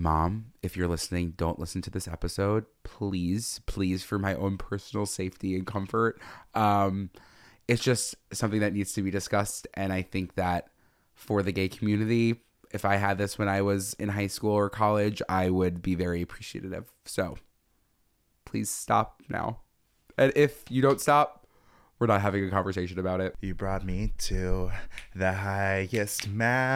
Mom, if you're listening, don't listen to this episode. Please, please, for my own personal safety and comfort. Um, it's just something that needs to be discussed. And I think that for the gay community, if I had this when I was in high school or college, I would be very appreciative. So please stop now. And if you don't stop, we're not having a conversation about it. You brought me to the highest mountain.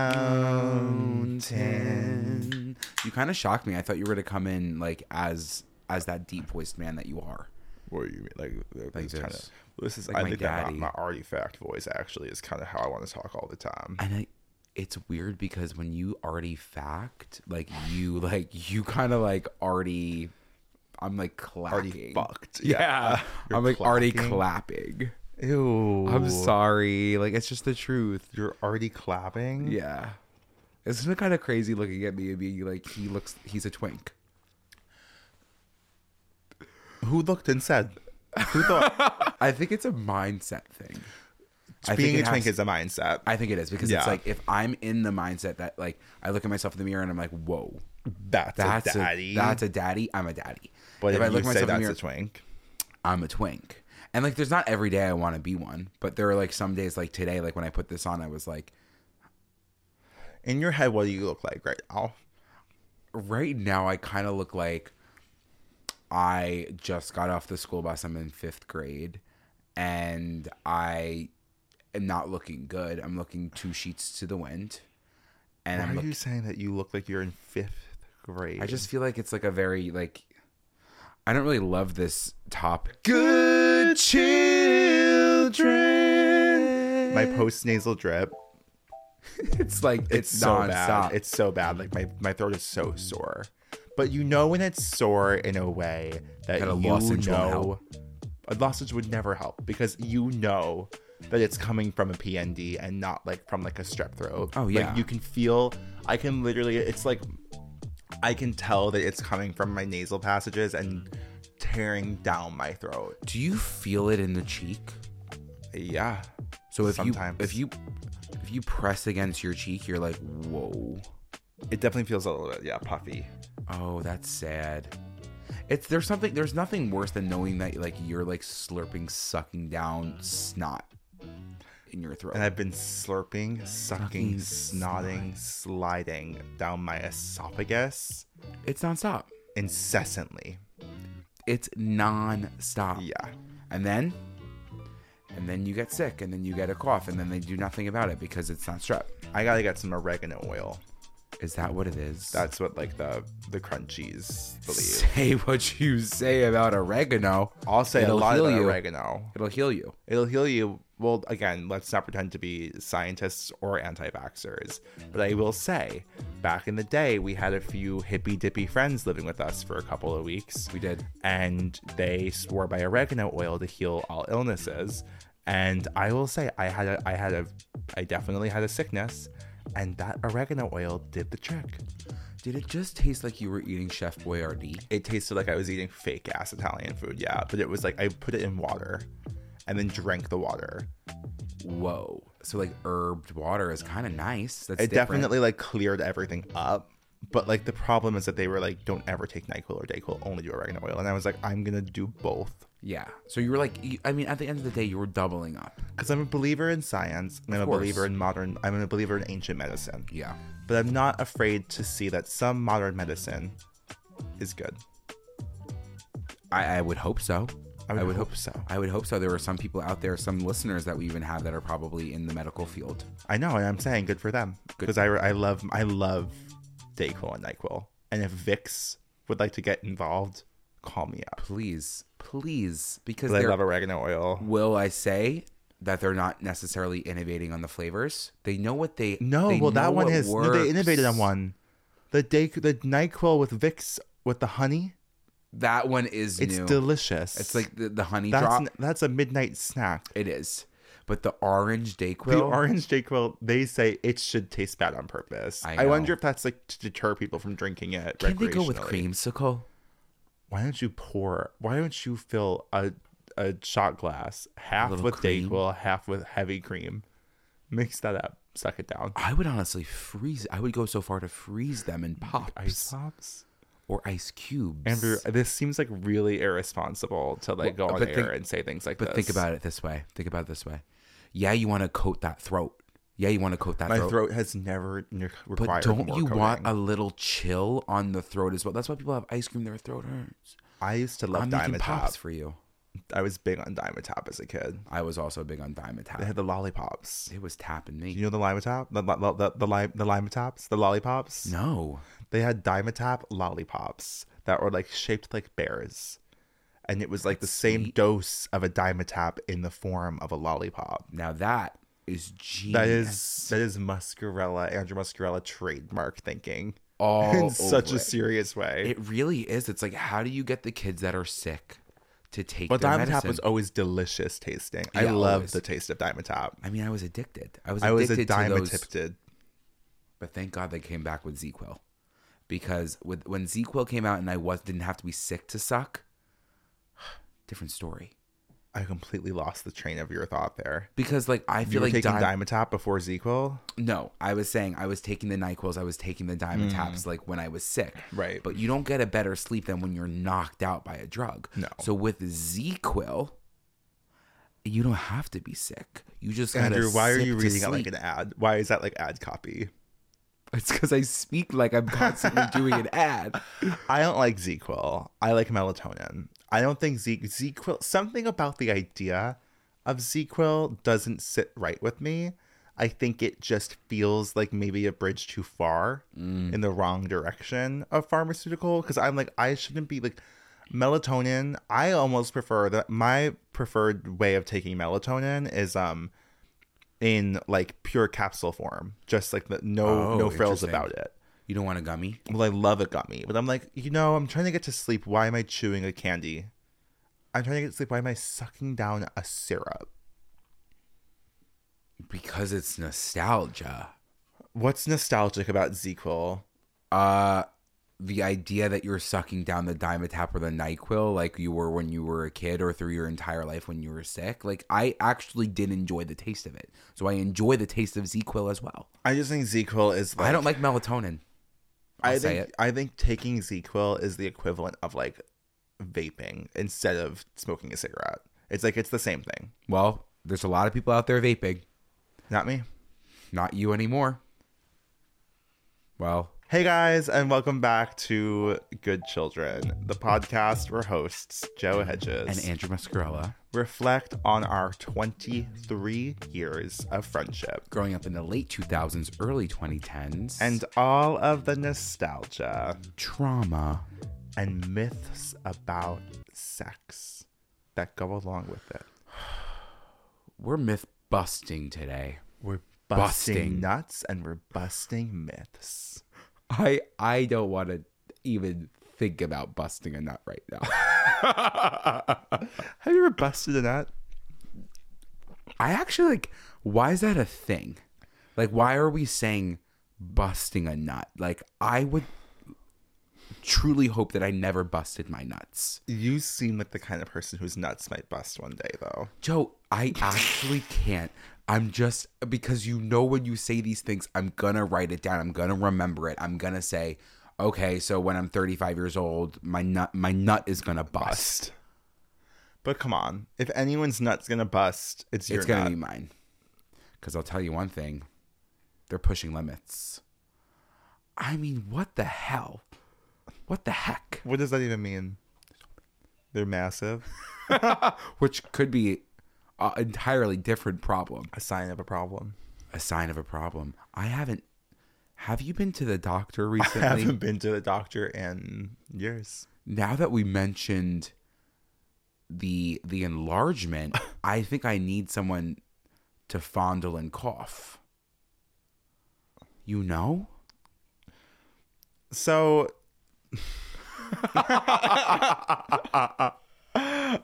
You kind of shocked me. I thought you were to come in like as as that deep voiced man that you are. What do you mean? Like, Like this kind of. this. Is. Like I my think that daddy. my, my artifact voice actually is kind of how I want to talk all the time. And I, it's weird because when you already fact, like you like you kind of like already I'm like clapping. Already fucked. Yeah. Uh, You're I'm like already clapping? clapping. Ew. I'm sorry. Like it's just the truth. You're already clapping. Yeah. Isn't it kind of crazy looking at me and being like, he looks, he's a twink. Who looked and said? Who thought I think it's a mindset thing. I being a twink has- is a mindset? I think it is because Yeah. it's like if I'm in the mindset that like I look at myself in the mirror and I'm like, whoa, That's, that's a daddy. that's a daddy. I'm a daddy. But if, I look at myself in the that's mirror, a twink, I'm a twink. And like, there's not every day I want to be one, but there are like some days, like today, like when I put this on, I was like, in your head, what do you look like right now? right now, I kind of look like I just got off the school bus. I'm in fifth grade, and I am not looking good. I'm looking two sheets to the wind, and Why I'm are looking. you saying that you look like you're in fifth grade? I just feel like it's like a very like I don't really love this top. Good children. my post nasal drip. It's like it's, It's so nonstop. bad. It's so bad. Like my my throat is so sore. But you know when it's sore in a way that a you lozenge know a lozenge would never help because you know that it's coming from a PND and not like from like a strep throat. Oh, Like, yeah. you can feel. I can literally. It's like I can tell that it's coming from my nasal passages and mm. tearing down my throat. Do you feel it in the cheek? Yeah. So if Sometimes. you if you if you press against your cheek, you're like, whoa. It definitely feels a little bit yeah puffy. Oh, that's sad. It's there's something there's nothing worse than knowing that like you're like slurping, sucking down snot in your throat. And I've been slurping, sucking, Sucking, snotting, sliding down my esophagus it's nonstop. incessantly. It's non-stop. Yeah. And then and then you get sick and then you get a cough and then they do nothing about it because it's not strep. I gotta get some oregano oil. Is that what it is? That's what like the the crunchies believe. say what you say about oregano. I'll say It'll a lot heal about you. oregano. It'll heal you. It'll heal you. Well, again, let's not pretend to be scientists or anti-vaxxers. But I will say, back in the day, we had a few hippy dippy friends living with us for a couple of weeks. We did. and they swore by oregano oil to heal all illnesses. And I will say, I had a, I had a, I definitely had a sickness, and that oregano oil did the trick. Did it just taste like you were eating Chef Boyardee? It tasted like I was eating fake ass Italian food, yeah. But it was like I put it in water, and then drank the water. Whoa. So like herbed water is kind of nice. That's It different. definitely like cleared everything up. But like the problem is that they were like, don't ever take Nyquil or Dayquil, only do oregano oil. And I was like, I'm gonna do both. Yeah. So you were like, you- I mean, at the end of the day, you were doubling up. because I'm a believer in science. and I'm a believer in modern. I'm a believer in ancient medicine. Yeah. But I'm not afraid to see that some modern medicine is good. I, I would hope so. I would, hope, so. I would hope so. There are some people out there, some listeners that we even have that are probably in the medical field. I know, and I'm saying good for them because I, I love I love Dayquil and Nyquil. And if Vicks would like to get involved, call me up. Please, please, because I love oregano oil. will I say that they're not necessarily innovating on the flavors? They know what they No, they well that one is no, they innovated on one. The day the Nyquil with Vicks with the honey. That one is It's new. delicious. It's like the, the honey that's drop. n- that's a midnight snack. It is. But the orange Dayquil, The orange Dayquil, they say it should taste bad on purpose. I I, wonder if that's like to deter people from drinking it. can they go with recreationally. creamsicle? Why don't you pour? Why don't you fill a a shot glass half little with cream. Dayquil, half with heavy cream? Mix that up. suck it down. I would honestly freeze. I would go so far to freeze them in pops Ice pops. Or ice cubes. Andrew, this seems like really irresponsible to like Well, go on but air and say things like but this. But think about it this way. Think about it this way. Yeah, you want to coat that throat. Yeah, you want to coat that throat. My throat. throat has never ne- But don't you want a little chill on the throat as well? That's why people have ice cream. Their throat hurts. I used to love I'm making pops for you. I was big on Dimetapp as a kid. I was also big on Dimetapp. They had the lollipops. It was tapping me. You know the Limetap? The the the the, lime, the? The lollipops? No. They had Dimetapp lollipops that were like shaped like bears. And it was like the same sweet. dose of a Dimetapp in the form of a lollipop. Now that is genius. That is that is Muscarella, Andrew Muscarella trademark thinking all in such over a serious way. It really is. It's like, how do you get the kids that are sick to take but Dimetapp medicine? was always delicious tasting. I love the taste of Dimetapp. I mean, I was addicted. I was I was a addicted to those. But thank God they came back with ZzzQuil, because with when ZzzQuil came out and I was didn't have to be sick to suck. Different story. I completely lost the train of your thought there. Because like I You feel were like taking Dim- Dimetapp before ZzzQuil? No, I was saying I was taking the Nyquils, I was taking the Dimetapps like when I was sick. Mm. Right. But you don't get a better sleep than when you're knocked out by a drug. No. So with ZzzQuil, you don't have to be sick. You just Andrew, why are you reading it like an ad? Why is that like ad copy? It's because I speak like I'm constantly doing an ad. I don't like ZzzQuil. I like melatonin. I don't think Z ZzzQuil something about the idea of ZzzQuil doesn't sit right with me. I think it just feels like maybe a bridge too far in the wrong direction of pharmaceutical because I'm like I shouldn't be like melatonin. I almost prefer that my preferred way of taking melatonin is um in like pure capsule form, just like the no Oh, no frills about it. You don't want a gummy? Well, I love a gummy, but I'm like, you know, I'm trying to get to sleep. Why am I chewing a candy? I'm trying to get to sleep. Why am I sucking down a syrup? Because it's nostalgia. What's nostalgic about ZzzQuil? Uh the idea that you're sucking down the Dimetapp or the NyQuil like you were when you were a kid or through your entire life when you were sick. Like I actually did enjoy the taste of it. So I enjoy the taste of ZzzQuil as well. I just think ZzzQuil is. Like, I don't like melatonin. I'll I think. I think taking ZzzQuil is the equivalent of like vaping instead of smoking a cigarette. It's like it's the same thing. Well, there's a lot of people out there vaping. Not me. Not you anymore. Well, Hey guys, and welcome back to Good Children, the podcast where hosts Joe Hedges and Andrew Mascarella, reflect on our 23 years of friendship growing up in the late 2000s, early 2010s, and all of the nostalgia trauma. and myths about sex that go along with it. We're myth busting today. We're busting, Busting. nuts and we're busting myths. I I don't want to even think about busting a nut right now. Have you ever busted a nut? I actually like why is that a thing? Like why are we saying busting a nut? Like I would truly hope that I never busted my nuts. You seem like the kind of person whose nuts might bust one day, though. Joe, I actually can't. I'm just because you know when you say these things, I'm gonna write it down. I'm gonna remember it. I'm gonna say, okay, so when I'm 35 years old, my nut, my nut is gonna bust. Bust. But come on, if anyone's nut's gonna bust, it's your It's gonna nut. be mine. Because I'll tell you one thing, they're pushing limits. I mean, what the hell? What the heck? What does that even mean? They're massive. Which could be an entirely different problem. A sign of a problem. A sign of a problem. I haven't. Have you been to the doctor recently? I haven't been to the doctor in years. now that we mentioned the the enlargement, I think I need someone to fondle and cough. You know? So,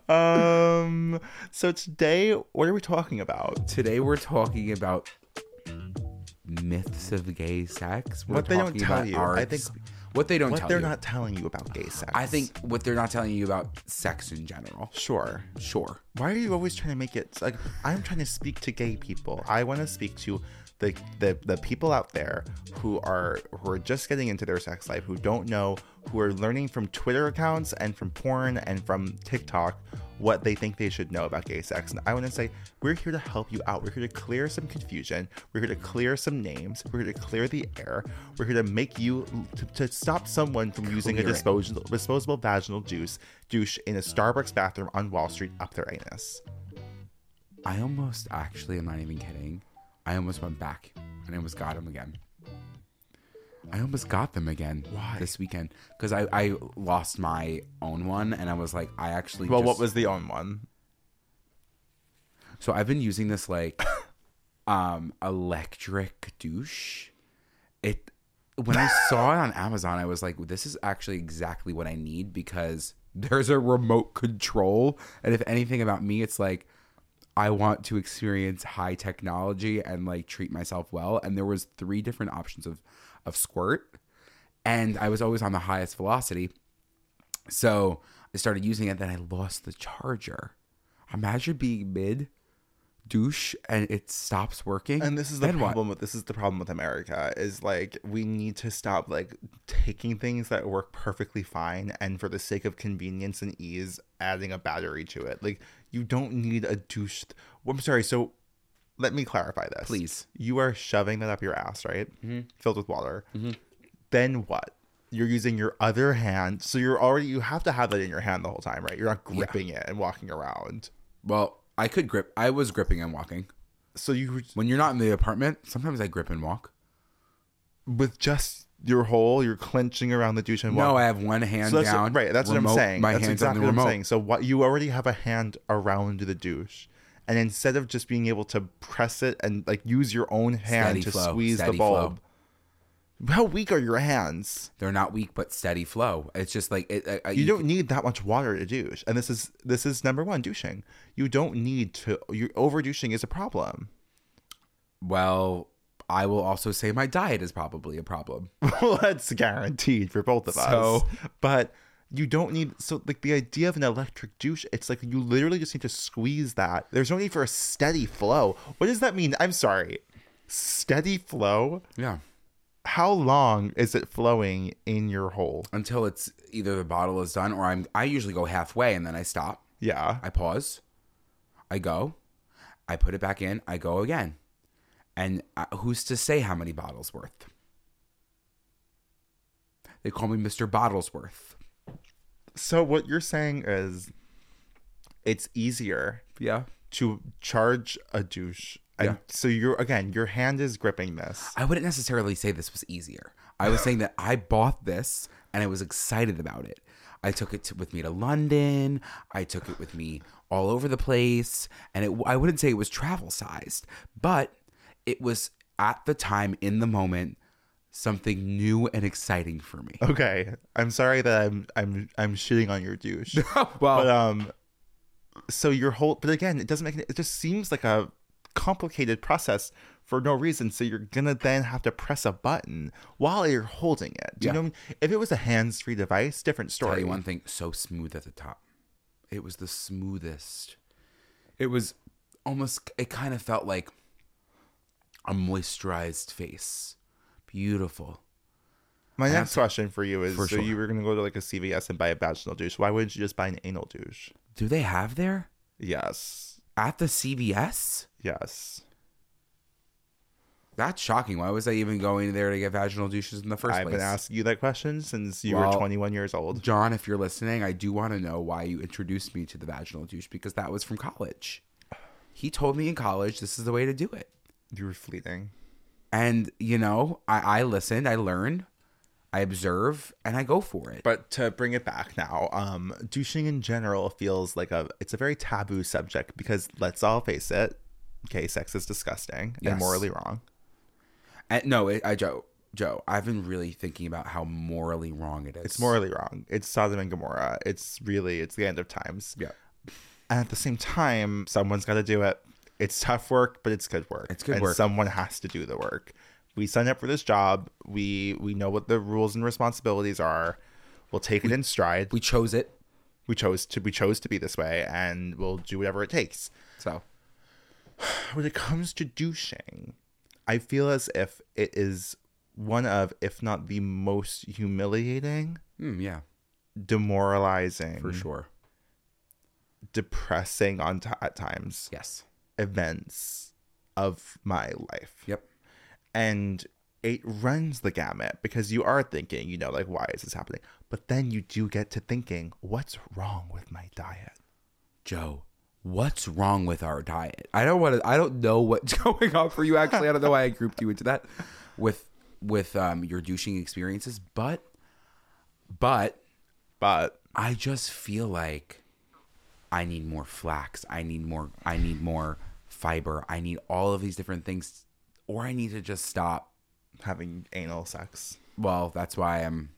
um, so today, what are we talking about? Today we're talking about myths of gay sex. We're What they don't tell you. I think- what they don't What tell they're you. not telling you about gay sex. I think what they're not telling you about sex in general. sure. Sure. Why are you always trying to make it like I'm trying to speak to gay people? I want to speak to the, the the people out there who are who are just getting into their sex life, who don't know, who are learning from Twitter accounts and from porn and from TikTok what they think they should know about gay sex. And I want to say we're here to help you out. We're here to clear some confusion. We're here to clear some names. We're here to clear the air. We're here to make you to, to stop someone from using a disposable disposable vaginal juice douche in a Starbucks bathroom on Wall Street up their anus. I almost actually I'm not even kidding. I almost went back and I almost got him again. I almost got them again Why? this weekend because I, I lost my own one and I was like I actually Well, just- what was the own one? so I've been using this like um electric douche. It when I saw it on Amazon, I was like, this is actually exactly what I need because there's a remote control. And if anything about me, it's like I want to experience high technology and like treat myself well. And there was three different options of of squirt. And I was always on the highest velocity. So I started using it, then I lost the charger. Imagine being mid douche and it stops working. And this is the Then what? problem with this is the problem with America is like we need to stop like taking things that work perfectly fine and for the sake of convenience and ease adding a battery to it. Like you don't need a douche. Well, I'm sorry. So let me clarify this, Please. You are shoving that up your ass, right? Mm-hmm. Filled with water. Mm-hmm. Then what? You're using your other hand, so you're already you have to have that in your hand the whole time, right? You're not gripping it and walking around. Well, I could grip. I was gripping and walking. So you When you're not in the apartment, sometimes I grip and walk. with just your hole, you're clenching around the douche and No. I have one hand So down. right. That's what I'm saying. My that's hands exactly on the what I'm remote. saying. So what you already have a hand around the douche, and instead of just being able to press it and like use your own hand Steady to flow, squeeze the steady flow. bulb, how weak are your hands? They're not weak, but steady flow. It's just like it. uh, You don't need that much water to douche, and this is this is number one douching. You don't need to. You over douching is a problem. Well, I will also say my diet is probably a problem. well, that's guaranteed for both of us. So- but you don't need so like the idea of an electric douche. It's like you literally just need to squeeze that. There's no need for a steady flow. What does that mean? I'm sorry. Steady flow. Yeah. How long is it flowing in your hole? Until it's either the bottle is done or I'm. I usually go halfway and then I stop. Yeah. I pause. I go. I put it back in. I go again. And uh, who's to say how many bottles worth? They call me Mr. Bottlesworth. So what you're saying is, it's easier Yeah. to charge a douche. And Yeah. so you're again, your hand is gripping this. I wouldn't necessarily say this was easier. I was saying that I bought this and I was excited about it. I took it to, with me to London. I took it with me all over the place, and it, I wouldn't say it was travel sized, but it was at the time in the moment something new and exciting for me. Okay, I'm sorry that I'm I'm I'm shitting on your douche. well, but um, so your whole but again, it doesn't make it. It just seems like a complicated process for no reason. So you're gonna then have to press a button while you're holding it. Do you know? I mean? If it was a hands-free device, different story. tell you one thing, so smooth at the top. It was the smoothest. It was almost. It kind of felt like a moisturized face. Beautiful. My have next question for you is: For so sure. you were gonna go to like a CVS and buy a vaginal douche. Why wouldn't you just buy an anal douche? Do they have there Yes, at the CVS? yes. That's shocking. Why was I even going there to get vaginal douches in the 1st I've place? been asking you that question since you were 21 years old. John, if you're listening, I do want to know why you introduced me to the vaginal douche because that was from college. He told me in college this is the way to do it. You were fleeting. And, you know, I, I listened, I learned, I observe, and I go for it. But to bring it back now, um, douching in general feels like a it's a very taboo subject because let's all face it, okay, sex is disgusting Yes. and morally wrong. And, no, it, I, Joe, Joe, I've been really thinking about how morally wrong it is. It's morally wrong. It's Sodom and Gomorrah. It's really it's the end of times. Yeah. And at the same time, someone's got to do it. It's tough work, but it's good work. It's good and work. Someone has to do the work. We signed up for this job. We we know what the rules and responsibilities are. We'll take it in stride. We chose it. we chose to we chose to be this way, and we'll do whatever it takes. So, when it comes to douching, I feel as if it is one of, if not the most humiliating, Mm, yeah, demoralizing, for sure. depressing on t- at times Yes. Events of my life. Yep. And it runs the gamut because you are thinking, you know, like, why is this happening? But then you do get to thinking, what's wrong with my diet? Joe, what's wrong with our diet? I don't want to. I don't know what's going on for you. Actually, I don't know why I grouped you into that with with um, your douching experiences, but but But I just feel like I need more flax. I need more. I need more fiber. I need all of these different things, or I need to just stop. having anal sex, Well, that's why I'm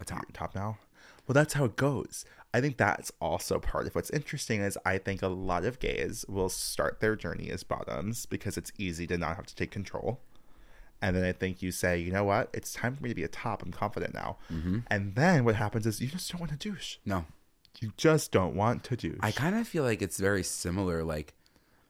a top. top now. Well, that's how it goes. I think that's also part of what's interesting is I think a lot of gays will start their journey as bottoms because it's easy to not have to take control. And then I think you say, you know what? It's time for me to be a top. I'm confident now. Mm-hmm. And then what happens is you just don't want to douche. No, You just don't want to douche. I kind of feel like it's very similar. Like,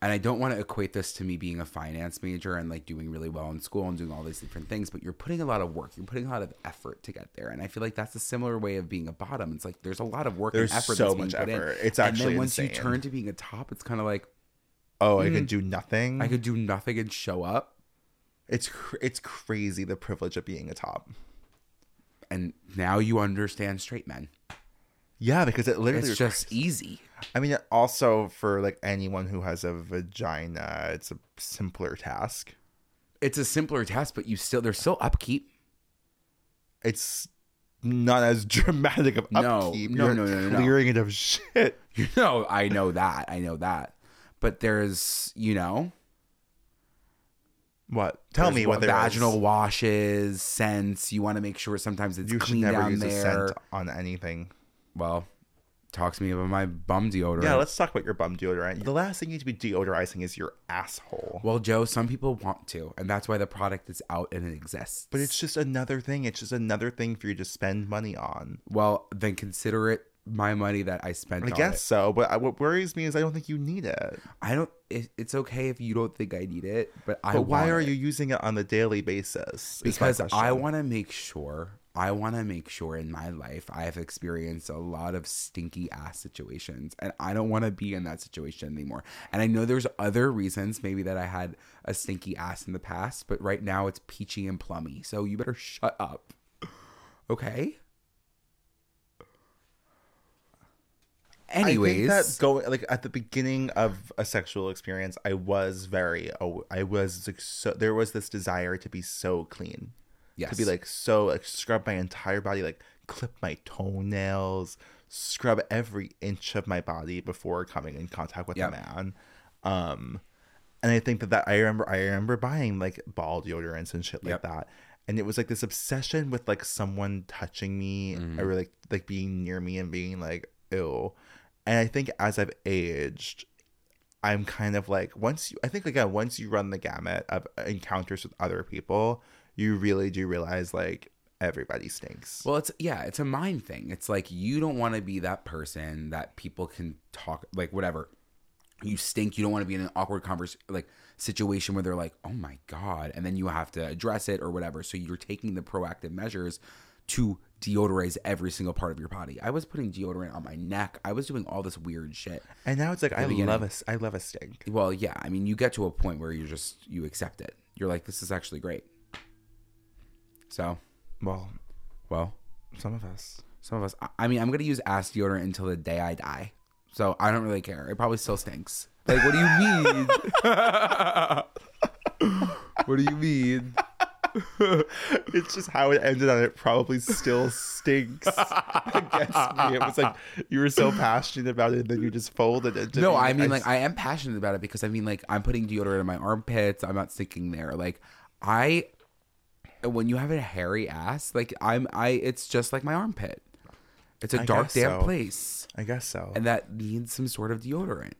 and I don't want to equate this to me being a finance major and like doing really well in school and doing all these different things, but you're putting a lot of work, you're putting a lot of effort to get there. And I feel like that's a similar way of being a bottom. It's like there's a lot of work There's and effort so much put in. effort. It's actually. and then once you turn to being a top, it's kind of like oh, I could mm. do nothing. I could do nothing and show up. It's cr- it's crazy the privilege of being a top. And now you understand straight men. Yeah, because it literally It's just easy. I mean, also for like anyone who has a vagina, it's a simpler task. It's a simpler task, but you still there's still upkeep. It's not as dramatic of upkeep. no, You're no, no, no, no. clearing it of shit. You know, I know that. I know that. But there's, you know, What? Tell there's me what there vaginal is. washes, scents. You want to make sure sometimes it's You should clean never down use a there. scent on anything. Well, talk to me about my bum deodorant. Yeah, let's talk about your bum deodorant. The last thing you need to be deodorizing is your asshole. well, Joe, some people want to, and that's why the product is out and it exists. But it's just another thing. It's just another thing for you to spend money on. well, then consider it my money that I spent. I on guess it. so, but I- what worries me is I don't think you need it. I don't. It, it's okay if you don't think I need it, but I. But why are it. you using it on the daily basis? because I want to make sure I want to make sure in my life I have experienced a lot of stinky ass situations and I don't want to be in that situation anymore. And I know there's other reasons maybe that I had a stinky ass in the past, but right now it's peachy and plummy. So you better shut up. Okay? Anyways, I think that going like at the beginning of a sexual experience, I was very, oh, I was like so. There was this desire to be so clean, yes. to be like so like scrub my entire body, like clip my toenails, scrub every inch of my body before coming in contact with Yep. a man. Um, and I think that that I remember I remember buying like ball deodorants and shit like Yep. that. And it was like this obsession with like someone touching me Mm-hmm. or like like being near me and being like ew. And I think as I've aged, I'm kind of like once you I think again once you run the gamut of encounters with other people, you really do realize like everybody stinks. Well, it's yeah, it's a mind thing. It's like you don't want to be that person that people can talk like whatever. You stink. You don't want to be in an awkward conversation like situation where they're like, "Oh my god," and then you have to address it or whatever. So you're taking the proactive measures to deodorize every single part of your body. I was putting deodorant on my neck. I was doing all this weird shit. and now it's like I beginning. love a I love a stink. Well, yeah, I mean, you get to a point where you just you accept it. You're like, "This is actually great." So, Well, well, some of us. Some of us. I- I mean, I'm gonna use ass deodorant until the day I die. So I don't really care. It probably still stinks. Like, what do you mean? what do you mean? it's just how it ended on it probably still stinks against me. It was like you were so passionate about it and then you just folded it. No, me. I mean, s- like, I am passionate about it because I mean, like, I'm putting deodorant in my armpits. I'm not sticking there. Like, I, when you have a hairy ass, like, I'm, I, it's just like my armpit. It's a I dark, guess damp so. place, I guess so. and that needs some sort of deodorant.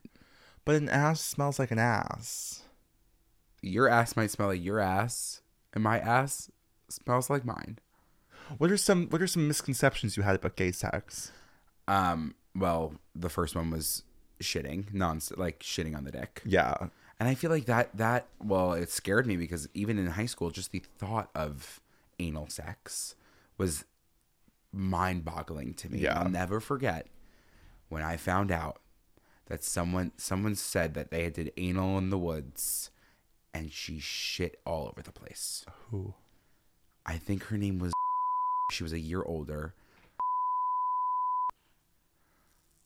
but an ass smells like an ass. Your ass might smell like your ass, and my ass smells like mine. What are some what are some misconceptions you had about gay sex? Um, well, the first one was shitting, non like shitting on the dick. Yeah. And I feel like that that well, it scared me because even in high school, just the thought of anal sex was mind-boggling to me. Yeah. I'll never forget when I found out that someone someone said that they had did anal in the woods and she shit all over the place. Who? I think her name was she was a year older.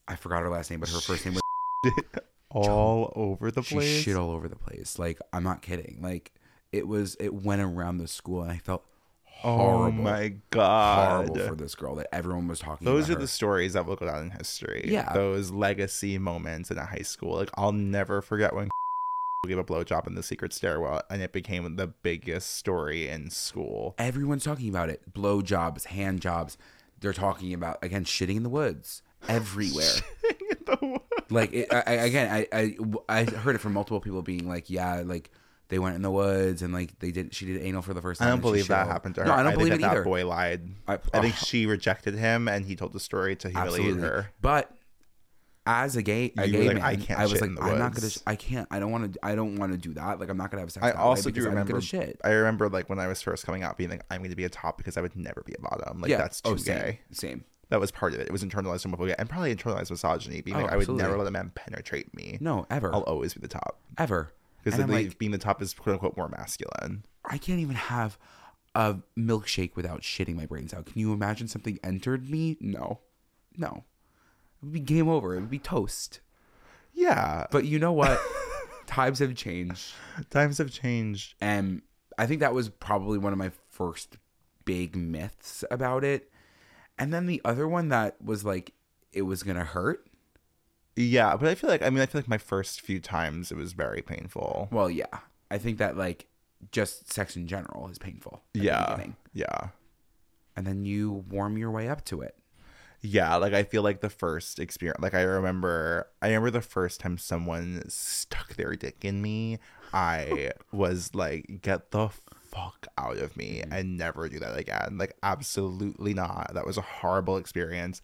I forgot her last name, but her first name was All over the she place. shit all over the place. Like I'm not kidding. Like it was it went around the school and I felt oh horrible. Oh my god. horrible for this girl that everyone was talking about Those are her. the stories that will go down in history. Yeah. Those legacy moments in a high school. Like I'll never forget when we gave a blowjob in the secret stairwell and it became the biggest story in school. Everyone's talking about it. Blow jobs, hand jobs. They're talking about again shitting in the woods everywhere. Like it, I, I, again, I, I I heard it from multiple people being like, yeah, like they went in the woods and like they did. She did anal for the first time. I don't believe that happened to her. No, I don't believe think that either. That boy lied. I- I, oh. think oh. she rejected him and he told the story to humiliate Absolutely. her. But as a gay, a gay like, man, "I can't I was like, I'm not gonna, sh- I can't, I don't want to, I don't want to do that. Like, I'm not gonna have sex. I also do remember shit. I remember like when I was first coming out being like, I'm gonna be a top because I would never be a bottom. Like yeah, that's oh, too oh, same, gay. same. That was part of it. It was internalized homophobia and probably internalized misogyny. Being Oh, like, I would never let a man penetrate me. No, ever, I'll always be the top ever. because like, being the top is quote unquote more masculine. I can't even have a milkshake without shitting my brains out. Can you imagine something entered me? No, no. It would be game over. It would be toast. Yeah, But you know what? Times have changed. times have changed. And I think that was probably one of my first big myths about it. And then the other one that was like, it was going to hurt. Yeah, but I feel like I mean I feel like my first few times it was very painful. Well, yeah. I think that like just sex in general is painful. Yeah, yeah, And then you warm your way up to it. yeah. Like I feel like the first experience. Like I remember, I remember the first time someone stuck their dick in me. I was like, "Get the fuck out of me!" Mm-hmm. and never do that again. Like absolutely not. That was a horrible experience.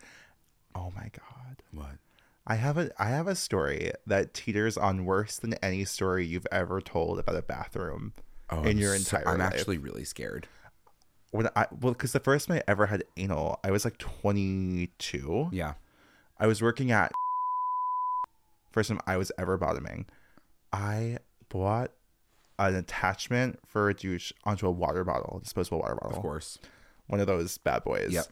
Oh my god. What? I have a I have a story that teeters on worse than any story you've ever told about a bathroom oh, in I'm your so- entire I'm life. actually really scared. when I well because the first time I ever had anal, I was like 22. Yeah. I was working at first time I was ever bottoming. I bought an attachment for a douche onto a water bottle, disposable water bottle, Of course. one of those bad boys. Yep.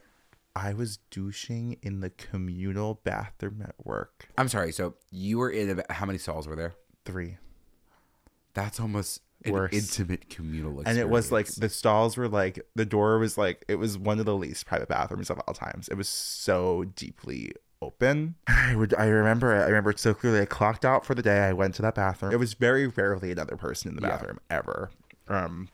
I was douching in the communal bathroom at work. I'm sorry. So you were in about how many stalls were there? Three. That's almost an Worse. intimate communal experience. and it was like the stalls were like the door was like it was one of the least private bathrooms of all times. It was so deeply open. I would I remember it. I remember it so clearly. I clocked out for the day. I went to that bathroom. It was very rarely another person in the Yeah. bathroom ever. Um,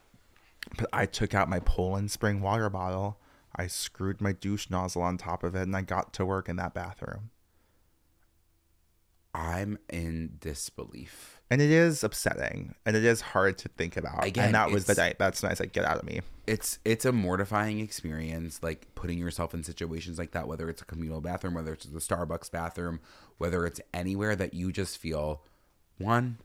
but I took out my Poland Spring water bottle. I screwed my douche nozzle on top of it, and I got to work in that bathroom. I'm in disbelief. And it is upsetting, and it is hard to think about. Again, and that was the night. That's nice. Like, get out of me. It's it's a mortifying experience, like putting yourself in situations like that, whether it's a communal bathroom, whether it's the Starbucks bathroom, whether it's anywhere that you just feel, one,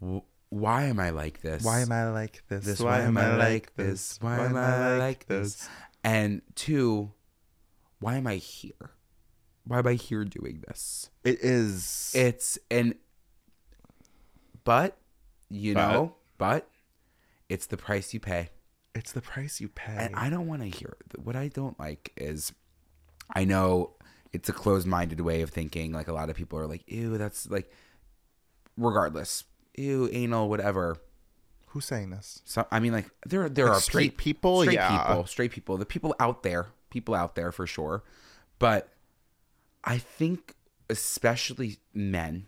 w- why am I like this? Why am I like this? this? Why, am I like this? Why am I like this? And two, why am I here? Why am I here doing this? It is. It's and but you But? know, but it's the price you pay. It's the price you pay. And I don't want to hear. What I don't like is I know it's a closed-minded way of thinking. Like a lot of people are like, "Ew, that's like." Regardless, ew, anal, whatever. Who's saying this? So I mean, like there are there Like are straight peop- people? straight Yeah. people, straight people, the people out there, people out there for sure. But I think, especially men,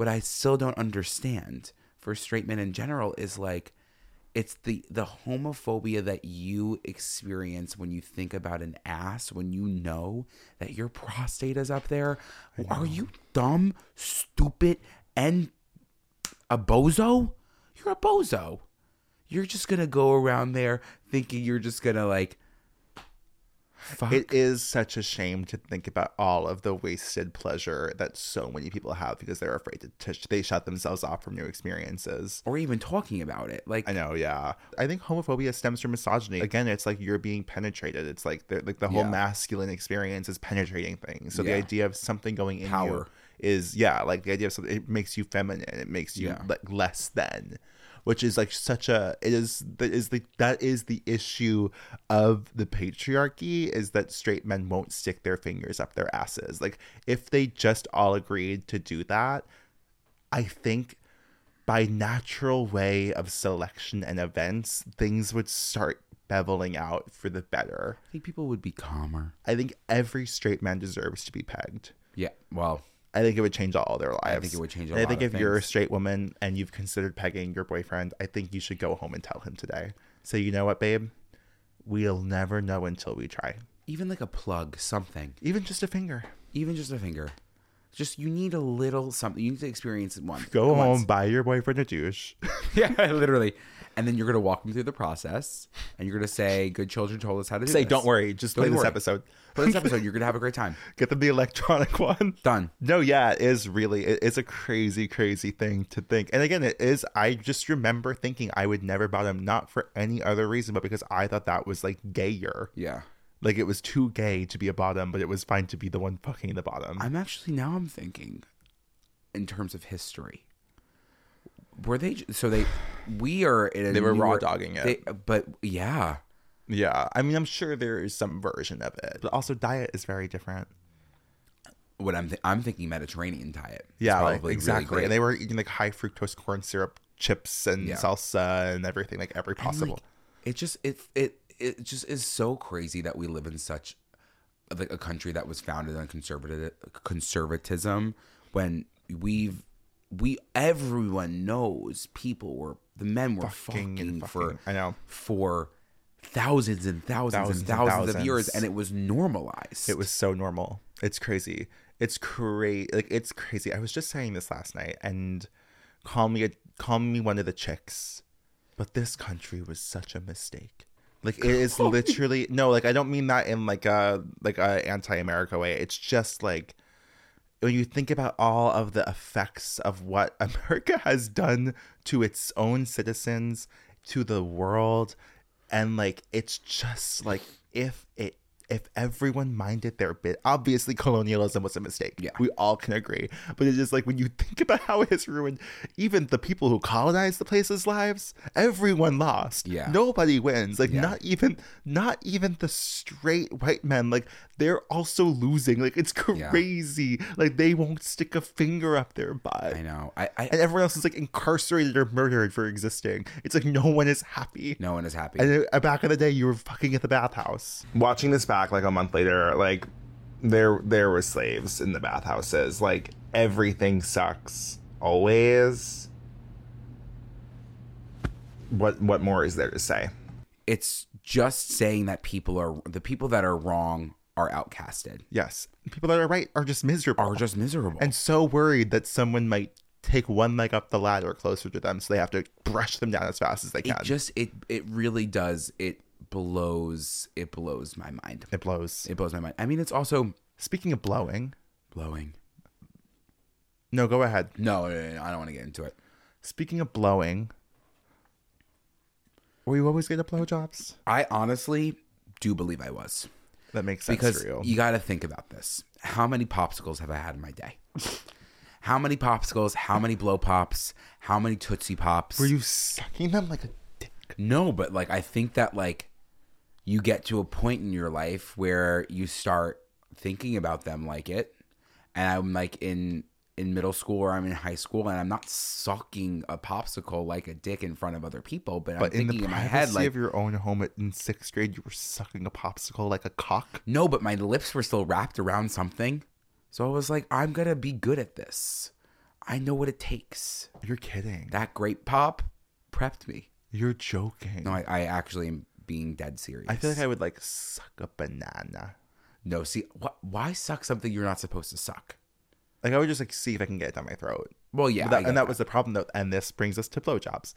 what I still don't understand for straight men in general is like it's the the homophobia that you experience when you think about an ass when you know that your prostate is up there. Are you dumb stupid and a bozo? You're a bozo. You're just gonna go around there thinking you're just gonna like Fuck. It is such a shame to think about all of the wasted pleasure that so many people have because they're afraid to, to they shut themselves off from new experiences. or even talking about it. Like I know, yeah. I think homophobia stems from misogyny. Again, it's like you're being penetrated. It's like the like the whole Yeah. masculine experience is penetrating things. So the idea of something going in you Power. is yeah, like the idea of something it makes you feminine. It makes you Yeah. like less than, which is like such a it is that is the that is the issue of the patriarchy is that straight men won't stick their fingers up their asses. Like if they just all agreed to do that, I think by natural way of selection and events, things would start beveling out for the better. I think people would be calmer. I think every straight man deserves to be pegged. Yeah. Well, I think it would change all their lives. I think it would change I think if you're a straight woman and you've considered pegging your boyfriend, I think you should go home and tell him today. So you know what, babe? We'll never know until we try. even like a plug, something, Even just a finger. even just a finger. Just you need a little something. You need to experience it once. Go once. home, buy your boyfriend a douche. yeah, literally. And then you're gonna walk them through the process, and you're gonna say, "Good children told us how to do Say, this." don't worry, just Don't play this episode. For this episode, you're gonna have a great time. Get them the electronic one. Done. No, yeah, it is really it is a crazy, crazy thing to think. And again, it is I just remember thinking I would never bottom, not for any other reason, but because I thought that was like gayer. Yeah. Like it was too gay to be a bottom, but it was fine to be the one fucking the bottom. I'm actually now I'm thinking, in terms of history. Were they so they? We are in a They were raw dogging it. they- but yeah, yeah. I mean I'm sure there is some version of it. But also diet is very different. what I'm th- I'm thinking Mediterranean diet. Yeah, like, probably really exactly. and they were eating like high fructose corn syrup chips and Yeah. salsa and everything, like every possible. like, it just it it it just is so crazy that we live in such like a country that was founded on conservative conservatism when we've we everyone knows people were the men were Fucking fucking, for fucking. I know. for thousands and thousands, Thousands and and thousands of years and it was normalized It was so normal. It's crazy. It's crazy. Like it's crazy. I was just saying this last night, and call me a call me one of the chicks, but this country was such a mistake. Like it is literally no. Like I don't mean that in like a like a anti-America way. It's just like when you think about all of the effects of what America has done to its own citizens, to the world, and like it's just like if it if everyone minded their bit obviously colonialism was a mistake. Yeah. we all can agree. But it's just like when you think about how it has ruined even the people who colonized the place's lives everyone lost. Yeah. nobody wins. Like Yeah. not even not even the straight white men. Like they're also losing. Like it's Yeah. crazy. Like they won't stick a finger up their butt. I know. I, I and everyone else is like incarcerated or murdered for existing. It's like no one is happy. No one is happy. And uh, back in the day, you were fucking at the bathhouse. Watching this back like a month later, like there there were slaves in the bathhouses. Like everything sucks always. What what more is there to say? it's just saying that people are the people that are wrong are outcasted Yes, people that are right are just miserable are just miserable and so worried that someone might take one leg up the ladder closer to them, so they have to brush them down as fast as they can. it just it it really does it blows it blows my mind. It blows. it blows my mind. I mean it's also Speaking of blowing, blowing. No, go ahead. no, no, no, no, i don't want to get into it. Speaking of blowing, were you always getting blowjobs? i honestly do believe i was. That makes sense because for you. you got to think about this. How many popsicles have i had in my day? How many popsicles? How many blow pops? How many tootsie pops? Were you sucking them like a dick? No, but like I think that like you get to a point in your life where you start thinking about them like it. And I'm like in in middle school or I'm in high school and I'm not sucking a popsicle like a dick in front of other people, but, But I'm in the thinking in my privacy head like of your own home in sixth grade, you were sucking a popsicle like a cock. no, but my lips were still wrapped around something. So I was like, I'm gonna be good at this. I know what it takes. You're kidding. That grape pop prepped me. You're joking. No, I, I actually am being dead serious. I feel like I would like suck a banana. No, see, wh- why suck something you're not supposed to suck? Like I would just like see if I can get it down my throat. Well, yeah, that- and that that. was the problem though. And this brings us to blowjobs.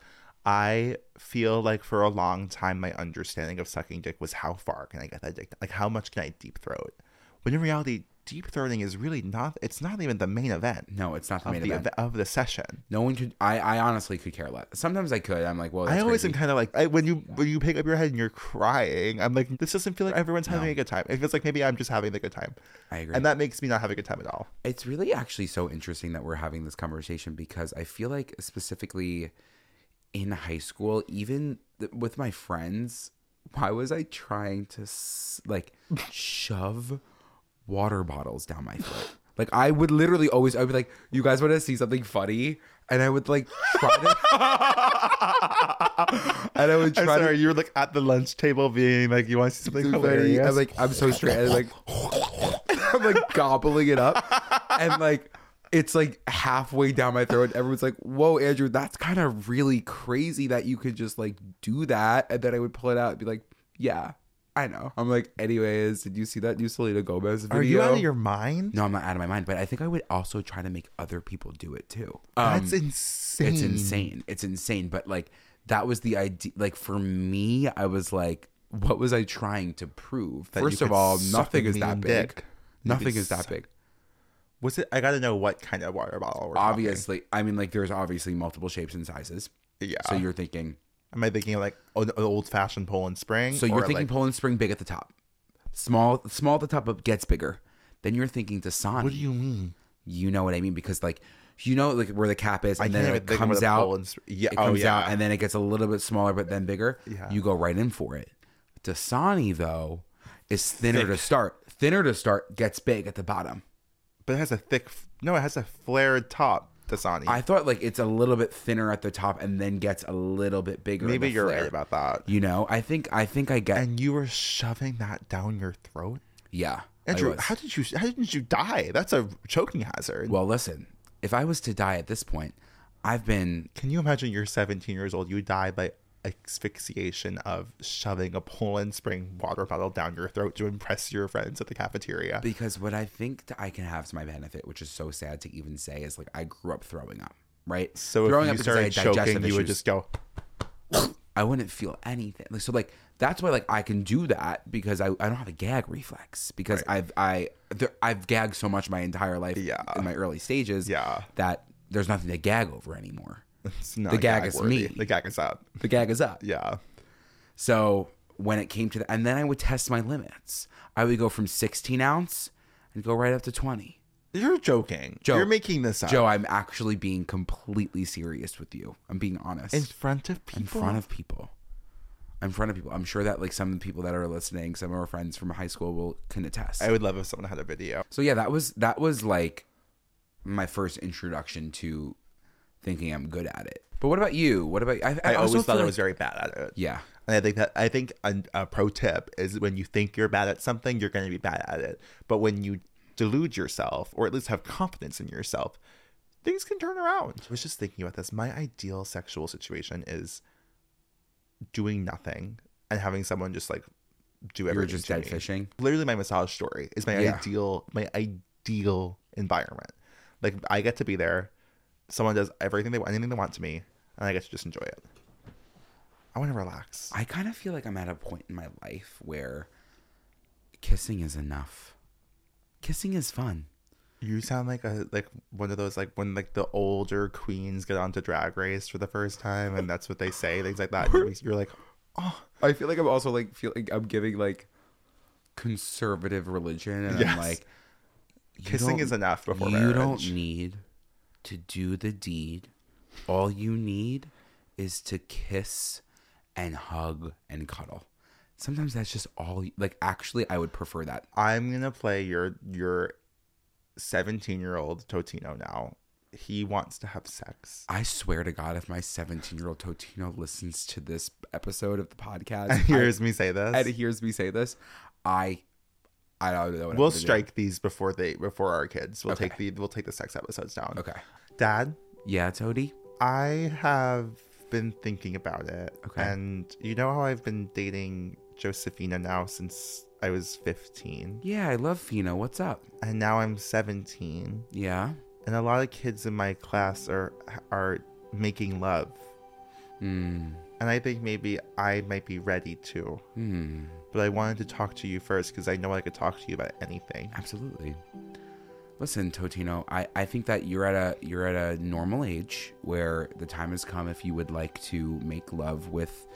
I feel like for a long time my understanding of sucking dick was how far can I get that dick? Like how much can I deep throat? When in reality, deep throating is really not. It's not even the main event No, it's not the main the event. of the session. No one could. I, I honestly could care less. Sometimes I could. I'm like, well, I always crazy. am kind of like I, when you when you pick up your head and you're crying. I'm like, this doesn't feel like everyone's having No. a good time. It feels like maybe I'm just having a good time, I agree. and that makes me not have a good time at all. it's really actually so interesting that we're having this conversation because I feel like specifically in high school, even th- with my friends, why was I trying to s- like shove water bottles down my throat? Like I would literally always, I'd be like, "You guys want to see something funny?" And I would like try to, and I would I'm try to you were like at the lunch table being like, you want to see something funny. I'm like, I'm so straight. I'm like, I'm like gobbling it up, and like, it's like halfway down my throat. Everyone's like, "Whoa, Andrew, that's kind of really crazy that you could just like do that." And then I would pull it out and be like, "Yeah, I know." I'm like, "Anyways, did you see that new Selena Gomez video?" Are you out of your mind? No, I'm not out of my mind, but I think I would also try to make other people do it too. Um, That's insane. it's insane. It's insane. But like that was the idea. Like for me, I was like, what was I trying to prove? That First of all, nothing is that big. dick. Nothing is that big. Was it? I gotta know what kind of water bottle. We're talking. Obviously, I mean, like there's obviously multiple shapes and sizes. Yeah. So you're thinking. Am I thinking like an old fashioned Poland Spring? So you're thinking like, Poland Spring big at the top, small small at the top, but gets bigger. Then you're thinking Dasani. What do you mean? You know what I mean? Because like you know like where the cap is, and then it comes out. Poland Yeah. It oh comes yeah. out, and then it gets a little bit smaller, but then bigger. Yeah. You go right in for it. Dasani though is thinner Thick. to start. Thinner to start gets big at the bottom. but it has a thick. No, it has a flared top. Dasani. I thought like it's a little bit thinner at the top and then gets a little bit bigger. Maybe you're flare. right about that. You know, I think I think I get. And you were shoving that down your throat, yeah, Andrew. How did you? How didn't you die? That's a choking hazard. well, listen. If I was to die at this point, I've been Can you imagine you're 17 years old, you die by asphyxiation of shoving a Poland Spring water bottle down your throat to impress your friends at the cafeteria? because what I think that I can have to my benefit, which is so sad to even say, is like I grew up throwing up. Right. So throwing if you I started choking, you would just go. I wouldn't feel anything. Like, so like that's why like I can do that because I, I don't have a gag reflex because I've I there, I've gagged so much my entire life Yeah. in my early stages Yeah. that there's nothing to gag over anymore. It's not The gag is worthy. me. The gag is up. The gag is up. Yeah. So when it came to that, and then I would test my limits. I would go from 16 ounce and go right up to 20. You're joking. Joe, You're making this up. Joe, I'm actually being completely serious with you. I'm being honest. in front of people. in front of people. In front of people. I'm sure that like some of the people that are listening, some of our friends from high school will can attest. I would love if someone had a video. so yeah, that was that was like my first introduction to thinking I'm good at it. But what about you? What about I? I, also always thought feel I was very bad at it. yeah. And I think that I think a, a pro tip is when you think you're bad at something, you're going to be bad at it. But when you delude yourself, or at least have confidence in yourself, things can turn around. I was just thinking about this. My ideal sexual situation is doing nothing and having someone just like do everything. just dead me. fishing. Literally, my massage story is my Yeah. ideal my ideal environment. Like I get to be there. Someone does everything they want, anything they want to me, and I get to just enjoy it. I want to relax. I kind of feel like I'm at a point in my life where kissing is enough. Kissing is fun. You sound like a like one of those like when like the older queens get onto Drag Race for the first time, and that's what they say, things like that. You're, like, oh, I feel like I'm also like feeling I'm giving like conservative religion, and Yes. I'm like, kissing is enough before you marriage. don't need to do the deed. All you need is to kiss and hug and cuddle. Sometimes that's just all. Like, actually, I would prefer that. I'm gonna play your your 17 year old Totino now. He wants to have sex. I swear to God, if my 17 year old Totino listens to this episode of the podcast And hears me say this. and hears me say this, I, I don't know. We'll strike these before they before our kids. We'll Okay. take the we'll take the sex episodes down. Okay. Dad, Yeah, Toady. I have been thinking about it. Okay. And you know how I've been dating Josephina now since I was 15. Yeah, I love Fina. What's up? And now I'm 17. Yeah. And a lot of kids in my class are are making love Mm. And I think maybe I might be ready to. Mm. But I wanted to talk to you first because I know I could talk to you about anything. Absolutely. Listen, Totino, I, I think that you're at a you're at a normal age where the time has come if you would like to make love with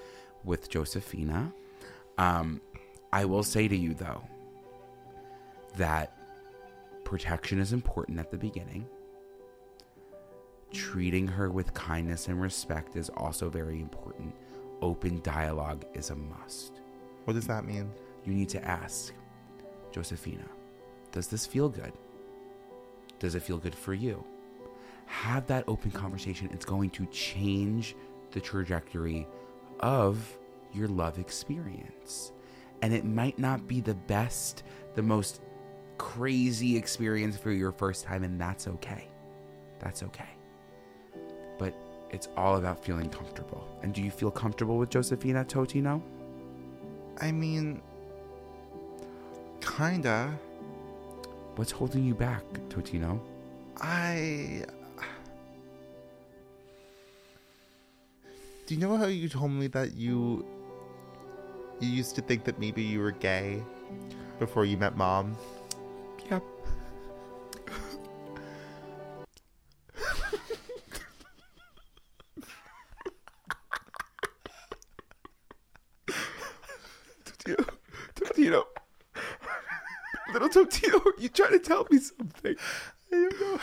with Josephina. Um, I will say to you though that protection is important at the beginning. Treating her with kindness and respect is also very important. Open dialogue is a must. What does that mean? You need to ask Josephina, does this feel good? Does it feel good for you? Have that open conversation. It's going to change the trajectory of your love experience. And it might not be the best, the most crazy experience for your first time, and that's okay. That's okay. But it's all about feeling comfortable. And do you feel comfortable with Josephina Totino? I mean, kinda. What's holding you back, Totino? I. Do you know how you told me that you you used to think that maybe you were gay before you met mom? You trying to tell me something? I don't know.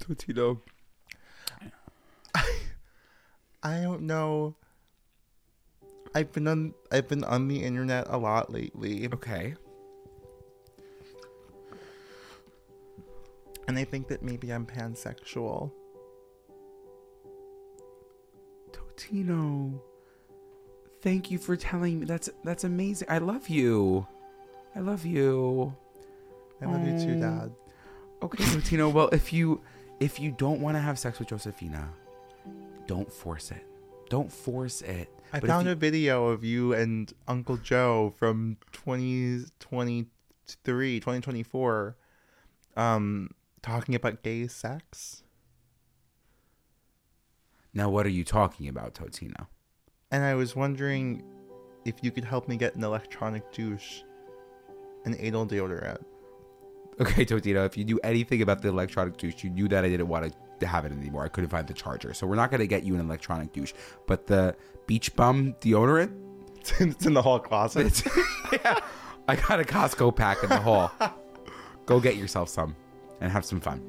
Totino, I don't know. I've been on I've been on the internet a lot lately, okay. And they think that maybe I'm pansexual. Totino, thank you for telling me. That's that's amazing. I love you. I love you. I love you too. Dad. Okay, Totino. Well, if you if you don't want to have sex with Josephina, don't force it. Don't force it. I But found you- a video of you and Uncle Joe from 2023, 2024, um, talking about gay sex. Now, what are you talking about, Totino? And I was wondering if you could help me get an electronic douche, an anal deodorant. Okay, Totino. If you knew anything about the electronic douche, you knew that I didn't want to have it anymore. I couldn't find the charger, so we're not going to get you an electronic douche. But the Beach Bum deodorant, it's in the hall closet. Yeah, I got a Costco pack in the hall. Go get yourself some and have some fun.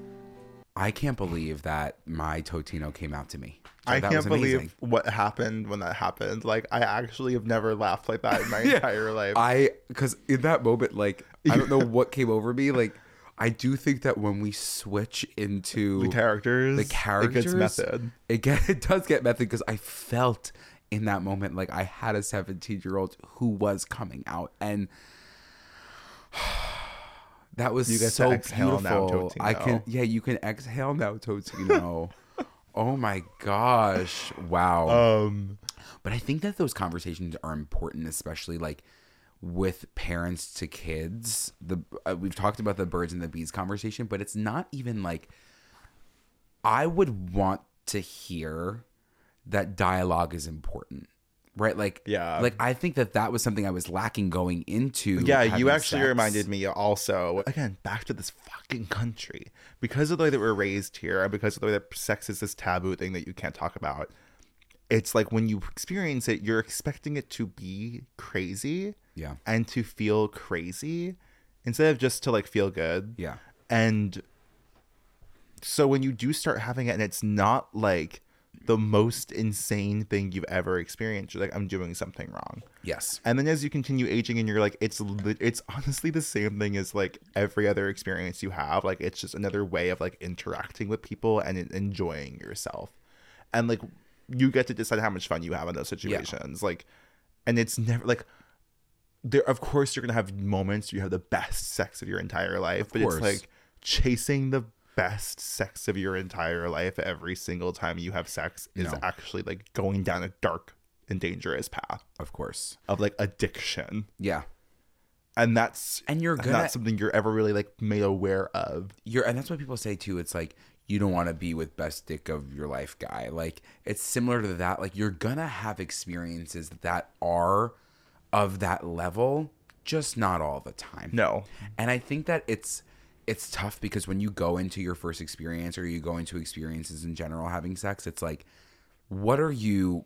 I can't believe that my Totino came out to me. I can't believe what happened when that happened. Like, I actually have never laughed like that in my entire life. I because in that moment, like I don't know what came over me. Like I do think that when we switch into the characters, the characters, it gets method. It get it does get method because I felt in that moment like I had a 17 year old who was coming out and. That was You get to so exhale now, beautiful. I can, yeah, you can exhale now, Totino. oh my gosh! Wow. Um, But I think that those conversations are important, especially like with parents to kids. The uh, we've talked about the birds and the bees conversation, but it's not even like I would want to hear that dialogue is important, right? Like, Yeah. like I think that that was something I was lacking going into. yeah, you actually sex. reminded me also. Again, back to this fucking country. Because of the way that we're raised here, and because of the way that sex is this taboo thing that you can't talk about, it's like when you experience it, you're expecting it to be crazy Yeah, and to feel crazy instead of just to like feel good. yeah, And so when you do start having it and it's not like the most insane thing you've ever experienced, you're like, I'm doing something wrong. yes, And then as you continue aging and you're like, it's it's honestly the same thing as like every other experience you have. Like it's just another way of like interacting with people and enjoying yourself. And like you get to decide how much fun you have in those situations. Like, and it's never like there. Of course, you're gonna have moments you have the best sex of your entire life, but course. it's like chasing the best sex of your entire life every single time you have sex is No. actually like going down a dark and dangerous path Of course. of like addiction. Yeah. And that's And you're gonna not something you're ever really like made aware of. you're and that's what people say too. It's like you don't want to be with best dick of your life guy. Like it's similar to that. Like you're gonna have experiences that are of that level, just not all the time. No. And I think that it's it's tough because when you go into your first experience or you go into experiences in general having sex, it's like what are you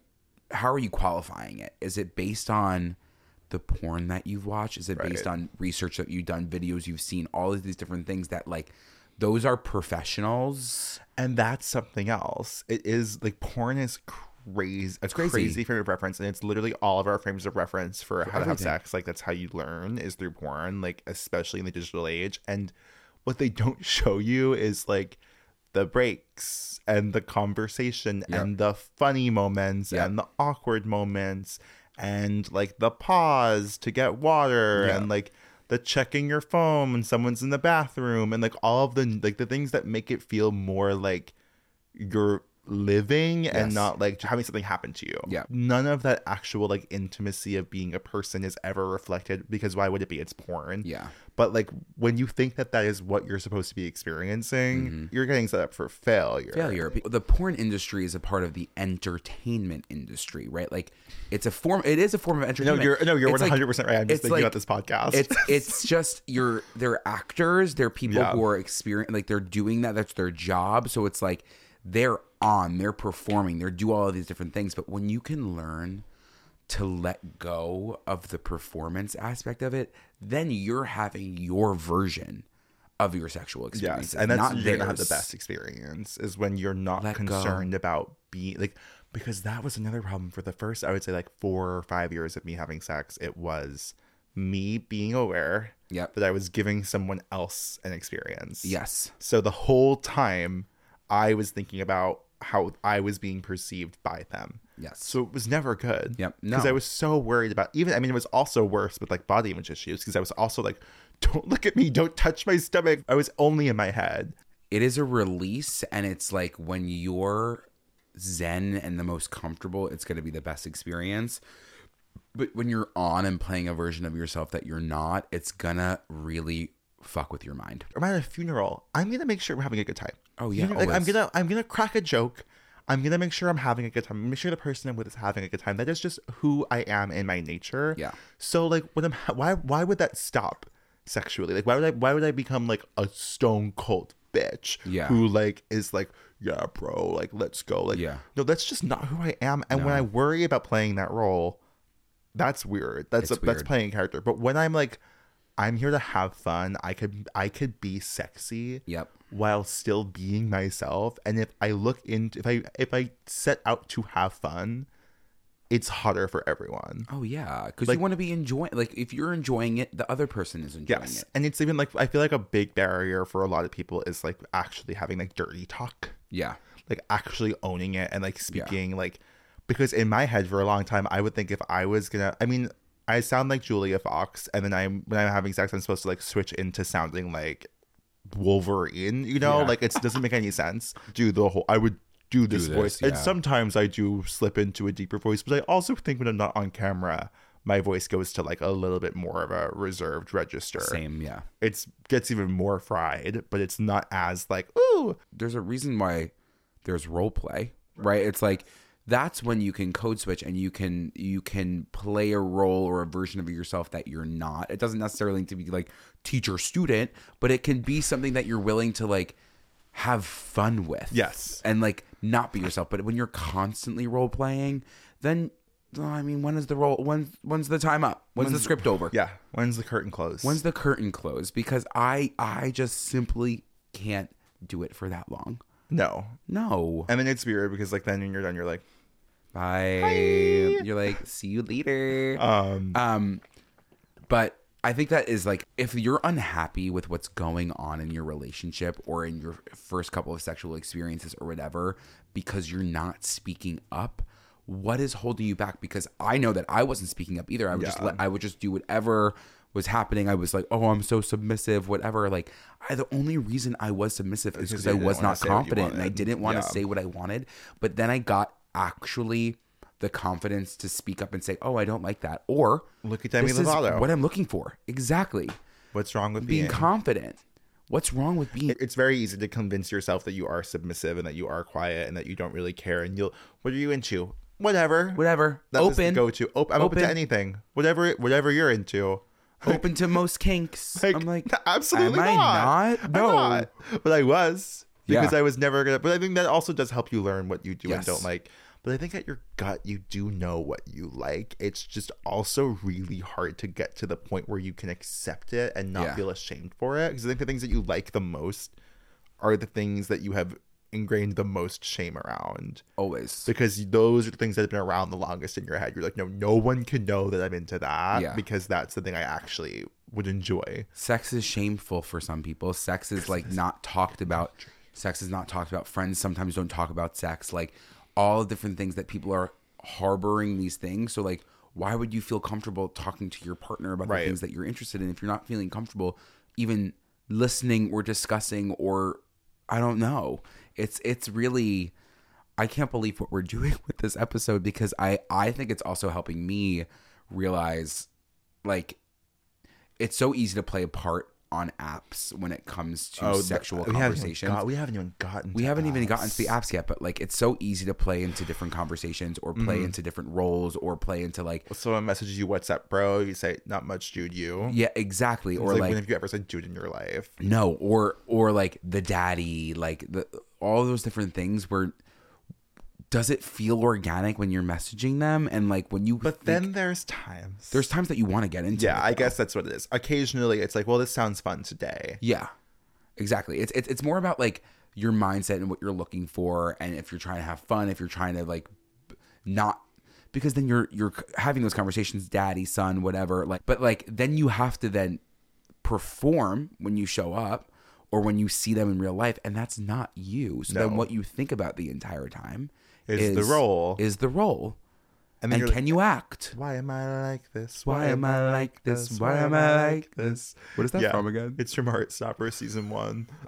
how are you qualifying it? Is it based on the porn that you've watched? Is it based on research that you've done, videos you've seen, all of these different things that like those are professionals. And that's something else. It is like porn is crazy, It's crazy. crazy. frame of reference, and it's literally all of our frames of reference for, how to have sex. Like that's how you learn is through porn, like especially in the digital age. And what they don't show you is like the breaks and the conversation Yep. and the funny moments Yep. and the awkward moments and like the pause to get water Yeah. and like the checking your phone when someone's in the bathroom and like all of the like the things that make it feel more like you're living and not like having something happen to you. Yeah. None of that actual like intimacy of being a person is ever reflected because why would it be? It's porn. Yeah. But like when you think that that is what you're supposed to be experiencing, you're getting set up for failure. Mm-hmm. failure. The porn industry is a part of the entertainment industry, right? Like it's a form. It is a form of entertainment. No, you're no, you're one hundred percent right. I'm just thinking like- about this podcast. It's it's just you're they're actors. They're people Yeah. who are experience like they're doing that. That's their job. So it's like they're on. They're performing. They're do all of these different things. But when you can learn to let go of the performance aspect of it, then you're having your version of your sexual experience. Yes, and that's not you're gonna have the best experience is when you're not Let go. concerned about being like because that was another problem for the first I would say like four or five years of me having sex. It was me being aware Yep. that I was giving someone else an experience. Yes. So the whole time I was thinking about how I was being perceived by them. Yes. So it was never good. Yep. Because No. I was so worried about even I mean it was also worse with like body image issues because I was also like, don't look at me, don't touch my stomach. I was only in my head. it is a release and it's like when you're zen and the most comfortable it's going to be the best experience but when you're on and playing a version of yourself that you're not it's gonna really fuck with your mind I'm at a funeral. I'm gonna make sure we're having a good time. Oh, yeah, You know, like I'm gonna I'm gonna crack a joke. I'm gonna make sure I'm having a good time. Make sure the person I'm with is having a good time. That is just who I am in my nature. Yeah. So like when I'm ha- why why would that stop sexually? Like why would I why would I become like a stone cold bitch? Yeah. Who like is like yeah bro like let's go like Yeah. no that's just not who I am. And when I worry about playing that role, that's weird. That's a, that's playing a character. But when I'm like, I'm here to have fun. I could I could be sexy. Yep. While still being myself, and if I look into if I if I set out to have fun, it's hotter for everyone. oh yeah because Like- you want to be enjoying like if you're enjoying it the other person is enjoying Yes, it and it's even like I feel like a big barrier for a lot of people is like actually having like dirty talk. yeah like actually owning it and like speaking like because in my head for a long time I would think if I was gonna I mean I sound like Julia Fox and then I'm when I'm having sex I'm supposed to like switch into sounding like Wolverine you know Yeah. like it doesn't make any sense do the whole I would do this this, voice yeah. and sometimes I do slip into a deeper voice but I also think when I'm not on camera my voice goes to like a little bit more of a reserved register same yeah it's gets even more fried but it's not as like ooh there's a reason why there's role play, right? It's like that's when you can code switch and you can you can play a role or a version of yourself that you're not. It doesn't necessarily need to be like teacher student, but it can be something that you're willing to like have fun with. Yes. And like not be yourself. But when you're constantly role playing, then I mean, when is the role when when's the time up? When's, the script over? yeah when's the curtain closed When's the curtain close? Because I I just simply can't do it for that long. no No. And then it's weird because like then when you're done, you're like, Bye. You're like, see you later. um, Um, but I think that is like if you're unhappy with what's going on in your relationship or in your first couple of sexual experiences or whatever, because you're not speaking up, what is holding you back? Because I know that I wasn't speaking up either. I would just let I would just do whatever was happening. I was like, oh, I'm so submissive, whatever. Like, I, the only reason I was submissive is Because I was not say what you confident and I didn't want to Yeah. say what I wanted. But then I got actually the confidence to speak up and say, "Oh, I don't like that," or Look at Demi this is Lovato. what I'm looking for. Exactly. What's wrong with Being being? confident. What's wrong with being? it's very easy to convince yourself that you are submissive and that you are quiet and that you don't really care and you'll what are you into whatever Whatever. That's Open. go to Op- i'm open. to anything whatever whatever you're into Open to most kinks. I'm like, absolutely am I not. not? I'm No. not. but i was because Yeah. i was never gonna but i think that also does help you learn what you do and don't like but i think at your gut you do know what you like it's just also really hard to get to the point where you can accept it and not Yeah. feel ashamed for it because i think the things that you like the most are the things that you have ingrained the most shame around always. because those are the things that have been around the longest in your head. You're like, no, no one can know that I'm into that Yeah. because that's the thing I actually would enjoy. Sex is shameful for some people. Sex is like not talked about. Sex is not talked about. Friends sometimes don't talk about sex. Like all the different things that people are harboring these things. So like, why would you feel comfortable talking to your partner about Right. the things that you're interested in if you're not feeling comfortable even listening or discussing or I don't know. It's it's really I can't believe what we're doing with this episode because I I think it's also helping me realize like it's so easy to play a part on apps when it comes to th- sexual Oh, we haven't even conversations. got- we haven't even gotten. we haven't even gotten to the apps yet, but like it's so easy to play into different conversations or play Mm-hmm. into different roles or play into like Someone messages you, "What's up, bro?" You say, "Not much, dude." You. yeah, exactly. Or like, like, when have you ever said "dude" in your life? no, or or like the daddy, like the all those different things where does it feel organic when you're messaging them and like when you But then there's times. there's times that you want to get into yeah, it, I though. guess that's what it is. Occasionally, it's like, well, this sounds fun today. Yeah, exactly. It's, it's it's more about like your mindset and what you're looking for, and if you're trying to have fun, if you're trying to like not because then you're you're having those conversations, daddy, son, whatever. Like, but like then you have to then perform when you show up or when you see them in real life, and that's not you. So then what you think about the entire time Is the role. Is the role, And and can like, you act? Why am I like this? Why am I like this? Why am I like this? What is that from again? It's from Heartstopper season one.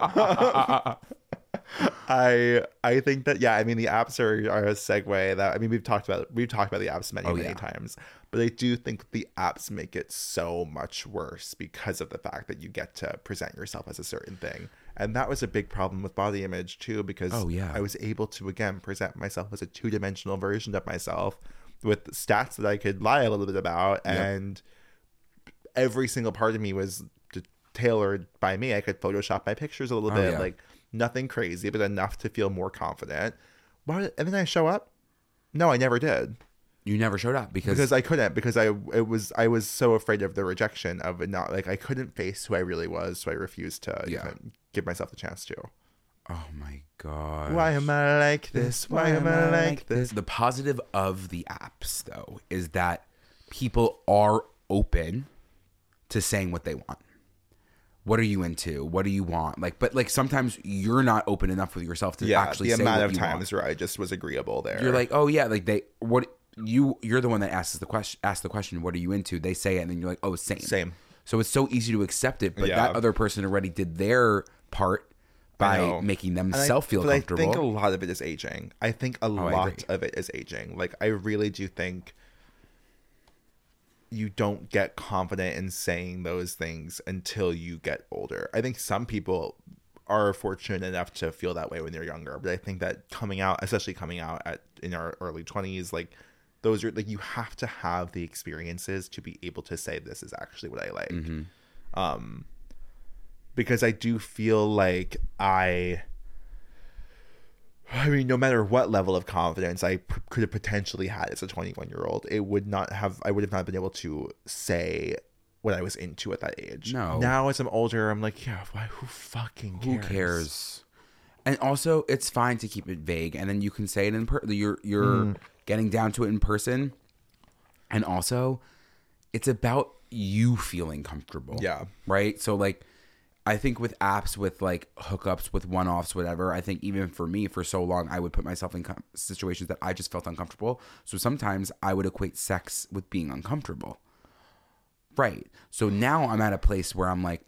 I I think that yeah, I mean the apps are, are a segue that I mean we've talked about we've talked about the apps many Oh, many yeah. times, but I do think the apps make it so much worse because of the fact that you get to present yourself as a certain thing, and that was a big problem with body image too because Oh, yeah. I was able to again present myself as a two dimensional version of myself with stats that I could lie a little bit about and every single part of me was tailored by me. I could Photoshop my pictures a little Oh, bit, yeah. like nothing crazy, but enough to feel more confident. Why? And then I show up. No, I never did You never showed up because, because I couldn't because I it was I was so afraid of the rejection of it not like I couldn't face who I really was, so I refused to Yeah. even give myself the chance to. oh my god, Why am I like this? Why am I like this? The positive of the apps, though, is that people are open to saying what they want. What are you into? What do you want? Like, but like sometimes you're not open enough with yourself to Yeah, actually the say amount of want. times where I just was agreeable there. You're like, oh yeah, like they what you you're the one that asks the question. Ask the question, what are you into? They say it, and then you're like, oh, same, Same. So it's so easy to accept it, but Yeah. that other person already did their part by making themselves feel but comfortable. Oh, I think a lot of it is aging. I think a oh, I lot of it is aging. Like I really do think you don't get confident in saying those things until you get older. I think some people are fortunate enough to feel that way when they're younger, but I think that coming out, especially coming out at in our early 20s, like those are like you have to have the experiences to be able to say this is actually what I like Mm-hmm. um because I do feel like I I mean no matter what level of confidence I p- could have potentially had as a 21 year old it would not have I would have not been able to say what I was into at that age No. now as I'm older I'm like yeah why who fucking cares Who cares? And also, it's fine to keep it vague, and then you can say it in per. You're you're Mm. Getting down to it in person, and also, it's about you feeling comfortable. Yeah. Right. So like, I think with apps, with like hookups, with one offs, whatever. I think even for me, for so long, I would put myself in com- situations that I just felt uncomfortable. So sometimes I would equate sex with being uncomfortable. Right. So now I'm at a place where I'm like,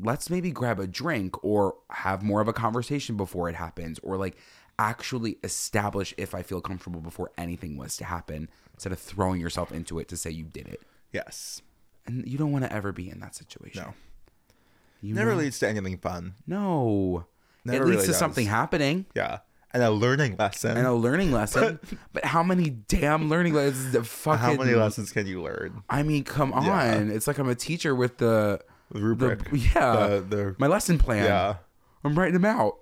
let's maybe grab a drink or have more of a conversation before it happens or like actually establish if I feel comfortable before anything was to happen instead of throwing yourself into it to say you did it. Yes. And you don't want to ever be in that situation. No. You Never know- leads to anything fun. No. Never it leads really to does. something happening Yeah. And a learning lesson. and a learning lesson. but how many damn learning lessons? the Fucking, How many lessons can you learn? I mean, come on. Yeah. It's like I'm a teacher with the The rubric. The, yeah. The, the, my lesson plan. yeah. I'm writing them out.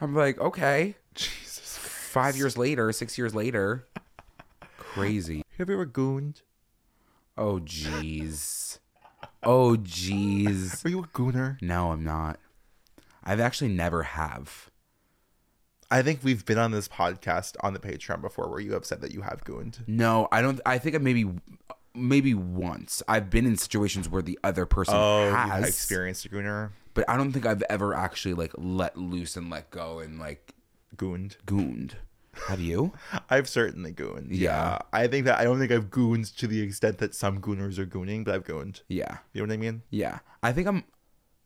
I'm like, okay. Jesus. Five years later, six years later. Crazy. Have you ever gooned? Oh, jeez. Oh, jeez. Are you a gooner? No, I'm not. I've actually never have. I think we've been on this podcast on the Patreon before where you have said that you have gooned. No, I don't. I think I maybe, maybe once. I've been in situations where the other person Oh, you has experienced a gooner? But I don't think I've ever actually like let loose and let go and like Gooned. gooned. Have you? I've certainly gooned. Yeah. Yeah. I think that I don't think I've gooned to the extent that some gooners are gooning, but I've gooned. Yeah. You know what I mean? Yeah. I think I'm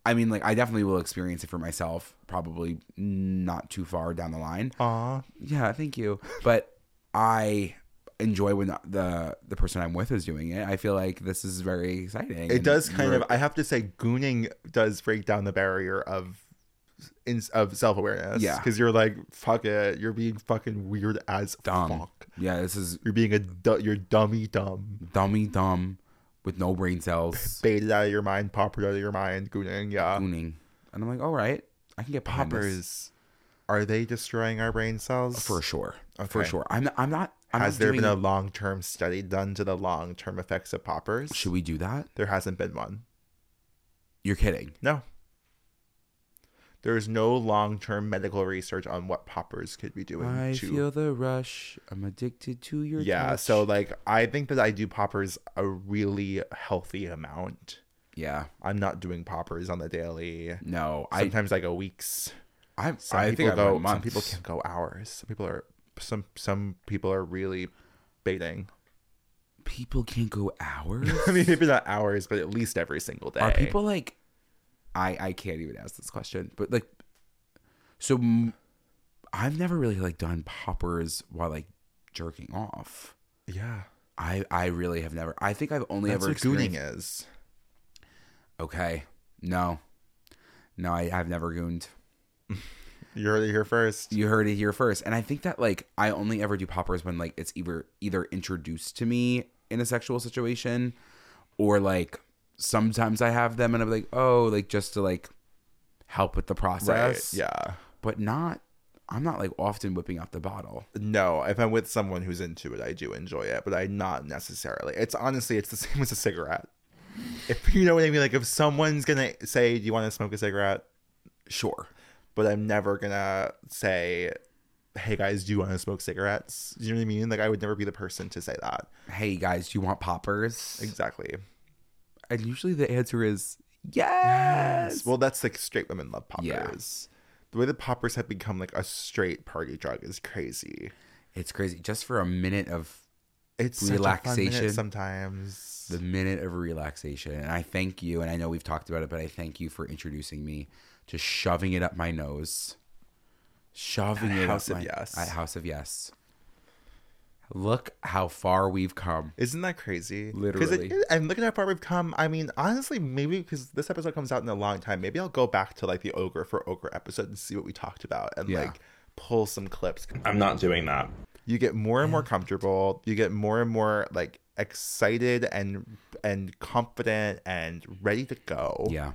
I mean like I definitely will experience it for myself probably not too far down the line. Aw. Yeah, thank you. But I enjoy when the the person I'm with is doing it. I feel like this is very exciting. It does kind of. I have to say, gooning does break down the barrier of in, of self awareness. Yeah. because you're like, fuck it, you're being fucking weird as dumb. fuck. Yeah, this is You're being a du- you're dummy dumb, dummy dumb with no brain cells baited out of your mind, poppered out of your mind, gooning. Yeah, gooning. And I'm like, all right, I can get poppers. Are they destroying our brain cells? for sure. For sure. I'm I'm not I'm Has there doing, been a long term study done to the long term effects of poppers? Should we do that? There hasn't been one. You're kidding. No. There is no long term medical research on what poppers could be doing I to feel the rush. I'm addicted to your yeah touch. so like i think that i do poppers a really healthy amount yeah. i'm not doing poppers on the daily No, sometimes i go weeks I some I people think go some people can go hours some people are some some people are really baiting people can't go hours. i mean maybe not hours but at least every single day Are people like I I can't even ask this question, but like so m- I've never really like done poppers while like jerking off. yeah I I really have never. I think I've only that's ever what gooning is Okay, no, no, I, I have never gooned. you heard it here first You heard it here first, and I think that like I only ever do poppers when like it's either either introduced to me in a sexual situation, or like sometimes I have them and I'm like, oh, like just to like help with the right process. yeah but not. I'm not like often whipping out the bottle. no if i'm with someone who's into it i do enjoy it but i not necessarily it's honestly it's the same as a cigarette if you know what i mean like if someone's gonna say do you want to smoke a cigarette Sure. But i'm never gonna say hey guys do you want to smoke cigarettes you know what i mean like i would never be the person to say that Hey guys, do you want poppers? exactly And usually the answer is yes. well that's like straight women love Yeah. poppers the way that poppers have become like a straight party drug is crazy It's crazy. Just for a minute of it's such a fun minute Relaxation. sometimes the minute of relaxation. And I thank you, and I know we've talked about it, but I thank you for introducing me to shoving it up my nose. Shoving At it House up of my, Yes. At House of Yes. Look how far we've come. Isn't that crazy? Literally. it- and look at how far we've come. I mean, honestly, maybe because this episode comes out in a long time, maybe I'll go back to like the ogre for ogre episode and see what we talked about and Yeah. like pull some clips. I'm not doing that. You get more and more comfortable. You get more and more like excited and and confident and ready to go. Yeah.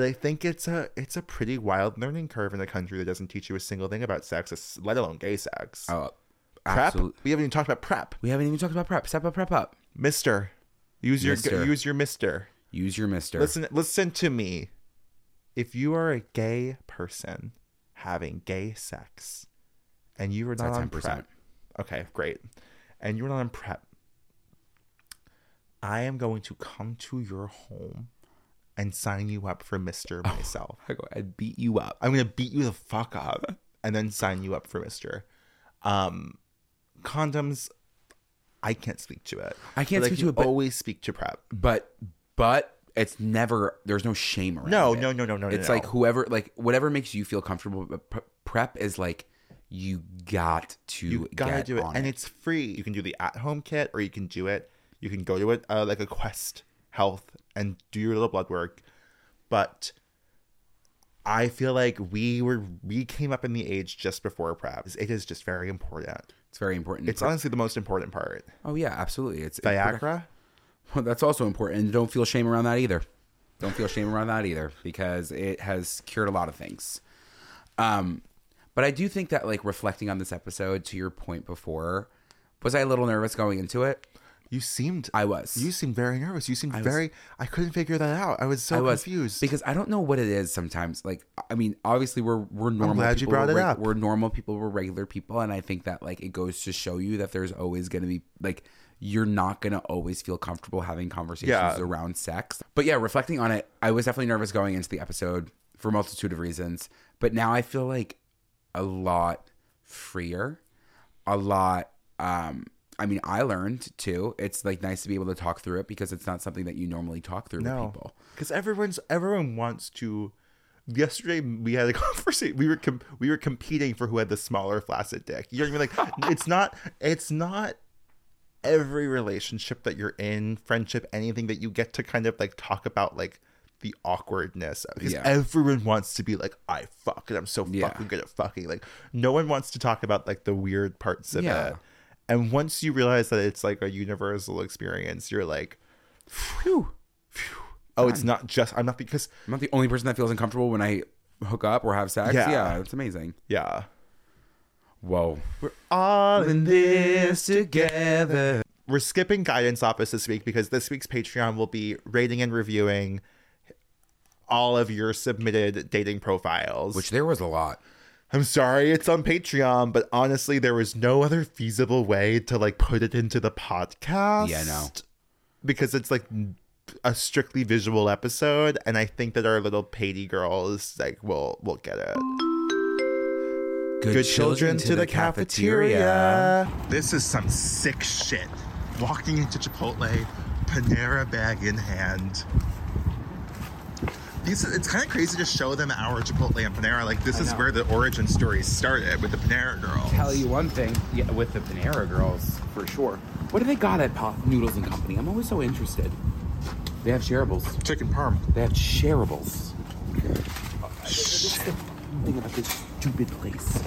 But I think it's a it's a pretty wild learning curve in a country that doesn't teach you a single thing about sex, let alone gay sex. Oh, PrEP. We haven't even talked about PrEP. We haven't even talked about PrEP. Step up, PrEP up. MISTR, use your MISTR. use your MISTR. Use your MISTR. Listen, listen to me. If you are a gay person having gay sex, and you are not on 10%. PrEP, okay, great, and you're not on PrEP, I am going to come to your home and sign you up for MISTR myself. I go, I'd beat you up. I'm gonna beat you the fuck up and then sign you up for MISTR. Um, condoms. I can't speak to it. I can't but speak I to it, but- always speak to PrEP. But but it's never there's no shame around No, it. no, no, no, no, no, It's no. like whoever like whatever makes you feel comfortable. But PrEP is like you got to You gotta get do it, and it's free. You can do the at-home kit, or you can do it. You can go to it uh, like a Quest Health and do your little blood work. But I feel like we were we came up in the age just before PrEP. It is just very important. It's very important. It's honestly the most important part. oh yeah, absolutely. It's it's Viagra. Well, that's also important. And don't feel shame around that either. Don't feel shame around that either because it has cured a lot of things. Um, but I do think that, like, reflecting on this episode, to your point before, was I a little nervous going into it? You seemed. I was. You seemed very nervous. You seemed very. I couldn't figure that out. I was so I was confused. because I don't know what it is sometimes. Like, I mean, obviously we're we're normal. glad you people, brought we're it up. We're normal people. We're regular people, and I think that like it goes to show you that there's always going to be like you're not going to always feel comfortable having conversations Yeah. around sex. But yeah, reflecting on it, I was definitely nervous going into the episode for a multitude of reasons. But now I feel like a lot freer, a lot. um I mean, I learned too. It's like nice to be able to talk through it because it's not something that you normally talk through with no, people. because everyone's everyone wants to. Yesterday we had a conversation. We were com- we were competing for who had the smaller flaccid dick. You know what I mean? Like it's not it's not every relationship that you're in, friendship, anything that you get to kind of like talk about like the awkwardness because Yeah. everyone wants to be like I fuck and I'm so Yeah. fucking good at fucking. Like no one wants to talk about like the weird parts of Yeah. it. And once you realize that it's like a universal experience, you're like, Phew. oh, it's not just I'm not because I'm not the only person that feels uncomfortable when I hook up or have sex. Yeah. Yeah, it's amazing. yeah. Whoa. We're all in this together. We're skipping guidance office this week because this week's Patreon will be rating and reviewing all of your submitted dating profiles. Which there was a lot. I'm sorry it's on Patreon, but honestly, there was no other feasible way to like put it into the podcast. Yeah, no. Because it's like a strictly visual episode, and I think that our little Patey girls like will will get it. Good children to the cafeteria. This is some sick shit. Walking into Chipotle, Panera bag in hand. These, it's kind of crazy to show them our Chipotle and Panera. Like this I is know. where the origin story started with the Panera girl. Tell you one thing, yeah, with the Panera girls, for sure. What do they got at Pop Noodles and Company? I'm always so interested. They have shareables. Chicken parm. They have shareables. The thing about this stupid place.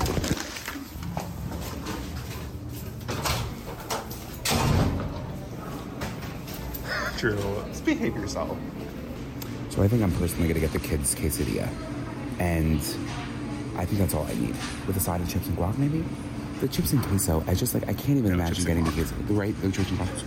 True. Just behave yourself. So I think I'm personally gonna get the kids quesadilla, and I think that's all I need with a side of chips and guac, maybe. The chips and queso, I just like I can't even imagine getting the queso. The right, the chips and guac.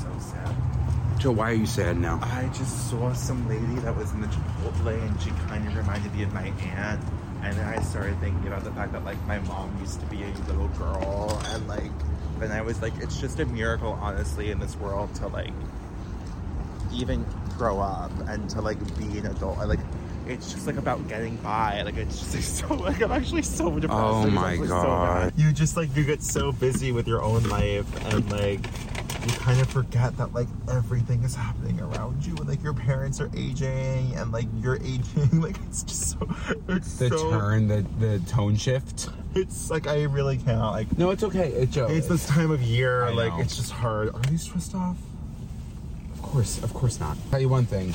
So sad. Joe, why are you sad now? I just saw some lady that was in the Chipotle and she kind of reminded me of my aunt. And then I started thinking about the fact that like my mom used to be a little girl and like then I was like, it's just a miracle honestly in this world to like even grow up and to like be an adult. I, like it's just like about getting by. Like it's just like, so like I'm actually so depressed. Oh It's my actually so God. you just like you get so busy with your own life and like you kind of forget that like everything is happening around you and like your parents are aging and like you're aging like it's just so it's The so turn, the the tone shift. it's like I really cannot like No, it's okay. It's it's this time of year I like know. it's just hard are you stressed off Of course, of course not. Tell you one thing,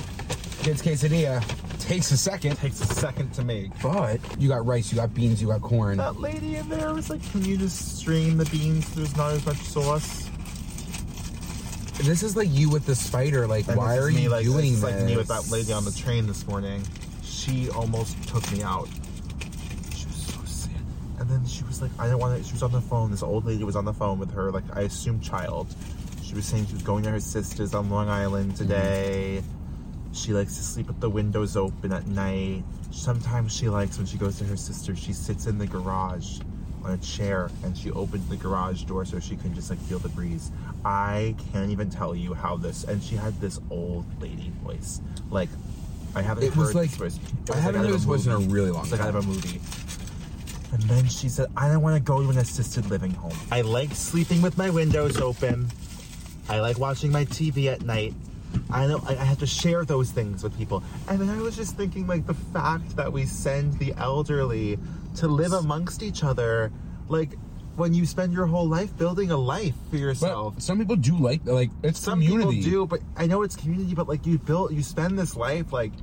kids quesadilla takes a second, takes a second to make but you got rice, you got beans, you got corn. that lady in there was like can you just strain the beans there's not as much sauce This is like you with the spider. Like, And why are you like, doing this? is this? like me with that lady on the train this morning. She almost took me out. She was so sad. And then she was like, I don't want to. She was on the phone. This old lady was on the phone with her, like I assume child. She was saying she was going to her sister's on Long Island today. She likes to sleep with the windows open at night. Sometimes she likes when she goes to her sister, she sits in the garage on a chair and she opens the garage door so she can just like feel the breeze. I can't even tell you how this and she had this old lady voice. Like I haven't It heard was like- this voice. It I was haven't out heard this voice in a really long It's like out of a movie. And then she said, I don't want to go to an assisted living home. I like sleeping with my windows open. I like watching my TV at night. I know I have to share those things with people. And then I was just thinking, like, the fact that we send the elderly to live amongst each other, like, when you spend your whole life building a life for yourself. But some people do like like it's Some community. people do, but I know it's community, but like you build, you spend this life like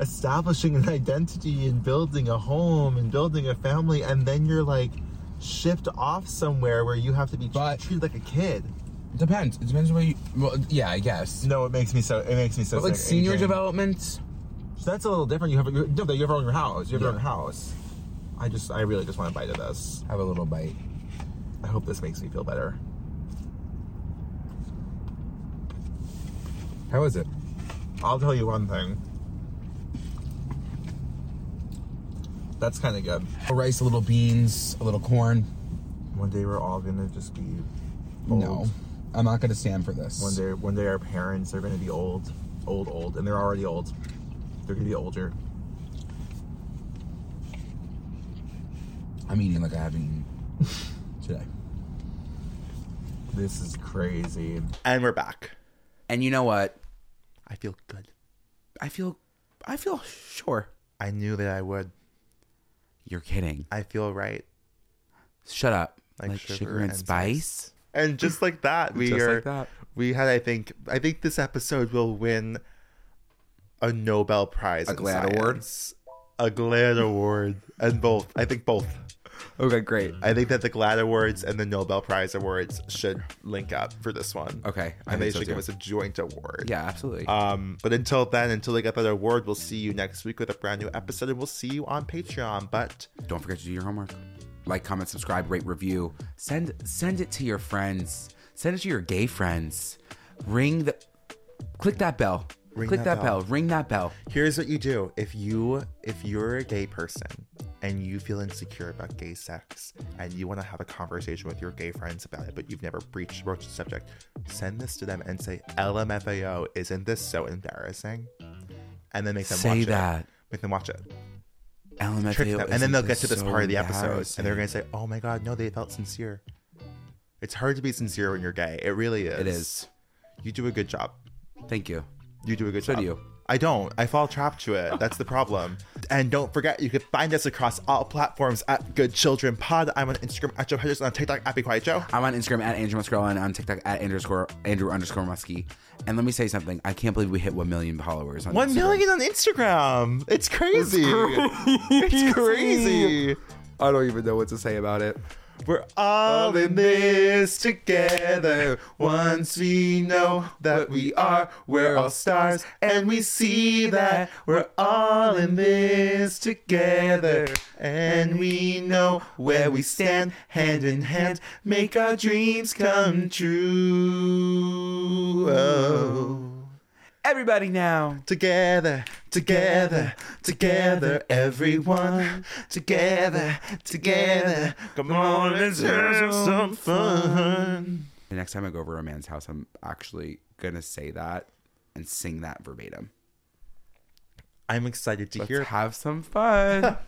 establishing an identity and building a home and building a family, and then you're like shipped off somewhere where you have to be But- treated like a kid. Depends. It depends on where you. Well, yeah, I guess. No, it makes me so. It makes me so. But like sick, senior Adrian. development, So that's a little different. You have you no, you have your own house. You have your own house. I just, I really just want to bite of this. have a little bite. I hope this makes me feel better. How is it? I'll tell you one thing. That's kind of good. A rice, a little beans, a little corn. One day we're all gonna just be old. No, I'm not gonna stand for this. One day, when they are parents they're gonna be old, old, old, and they're already old. They're gonna be older. I'm eating like I haven't eaten today. This is crazy. And we're back. And you know what? I feel good. I feel, I feel sure. I knew that I would. You're kidding. I feel right. Shut up. Like Like, sugar sugar, and, and spice. And just like that, we Just are. like that. We had. I think. I think this episode will win a Nobel Prize. A GLAD GLAAD award? A GLAAD award, and both. I think both. Okay, great. I think that the GLAAD awards and the Nobel Prize awards should link up for this one. Okay, I and they so should give us a joint award. Yeah, absolutely. Um, but until then, until they get that award, we'll see you next week with a brand new episode, and we'll see you on Patreon. But Don't forget to do your homework. Like, comment, subscribe, rate, review. Send send it to your friends. Send it to your gay friends. Ring the click that bell. Ring click that that, bell. bell. Ring that bell. here's what you do: if you if you're a gay person and you feel insecure about gay sex, and you want to have a conversation with your gay friends about it, but you've never breached broached the subject, send this to them and say, "LMFAO, isn't this so embarrassing?" And then make them Say watch that. it. Make them watch it. LMFAO. trick them, and then they'll get to this so part of the episode, and they're gonna say, "Oh my god, no, they felt sincere." It's hard to be sincere when you're gay. It really is. It is. You do a good job. Thank you. You do a good So job. do you. I don't. I fall trapped to it. That's the problem. And don't forget, you can find us across all platforms at Good Children Pod. I'm on Instagram at Joe Hedges on TikTok at Be Quiet Joe. I'm on Instagram at Andrew Muscarella and on TikTok at underscore Andrew underscore Muskie. And let me say something. I can't believe we hit one million followers on One Instagram. million on Instagram. It's crazy. It's crazy. I don't even know what to say about it. We're all in this together. Once we know that we are, we're all stars, and we see that we're all in this together. And we know where we stand, hand in hand, make our dreams come true. Oh. Everybody now. Together, together, together, everyone. Together, together. Come on, let's have some fun. The next time I go over to a man's house, I'm actually gonna say that and sing that verbatim. I'm excited to Let's hear. have some fun.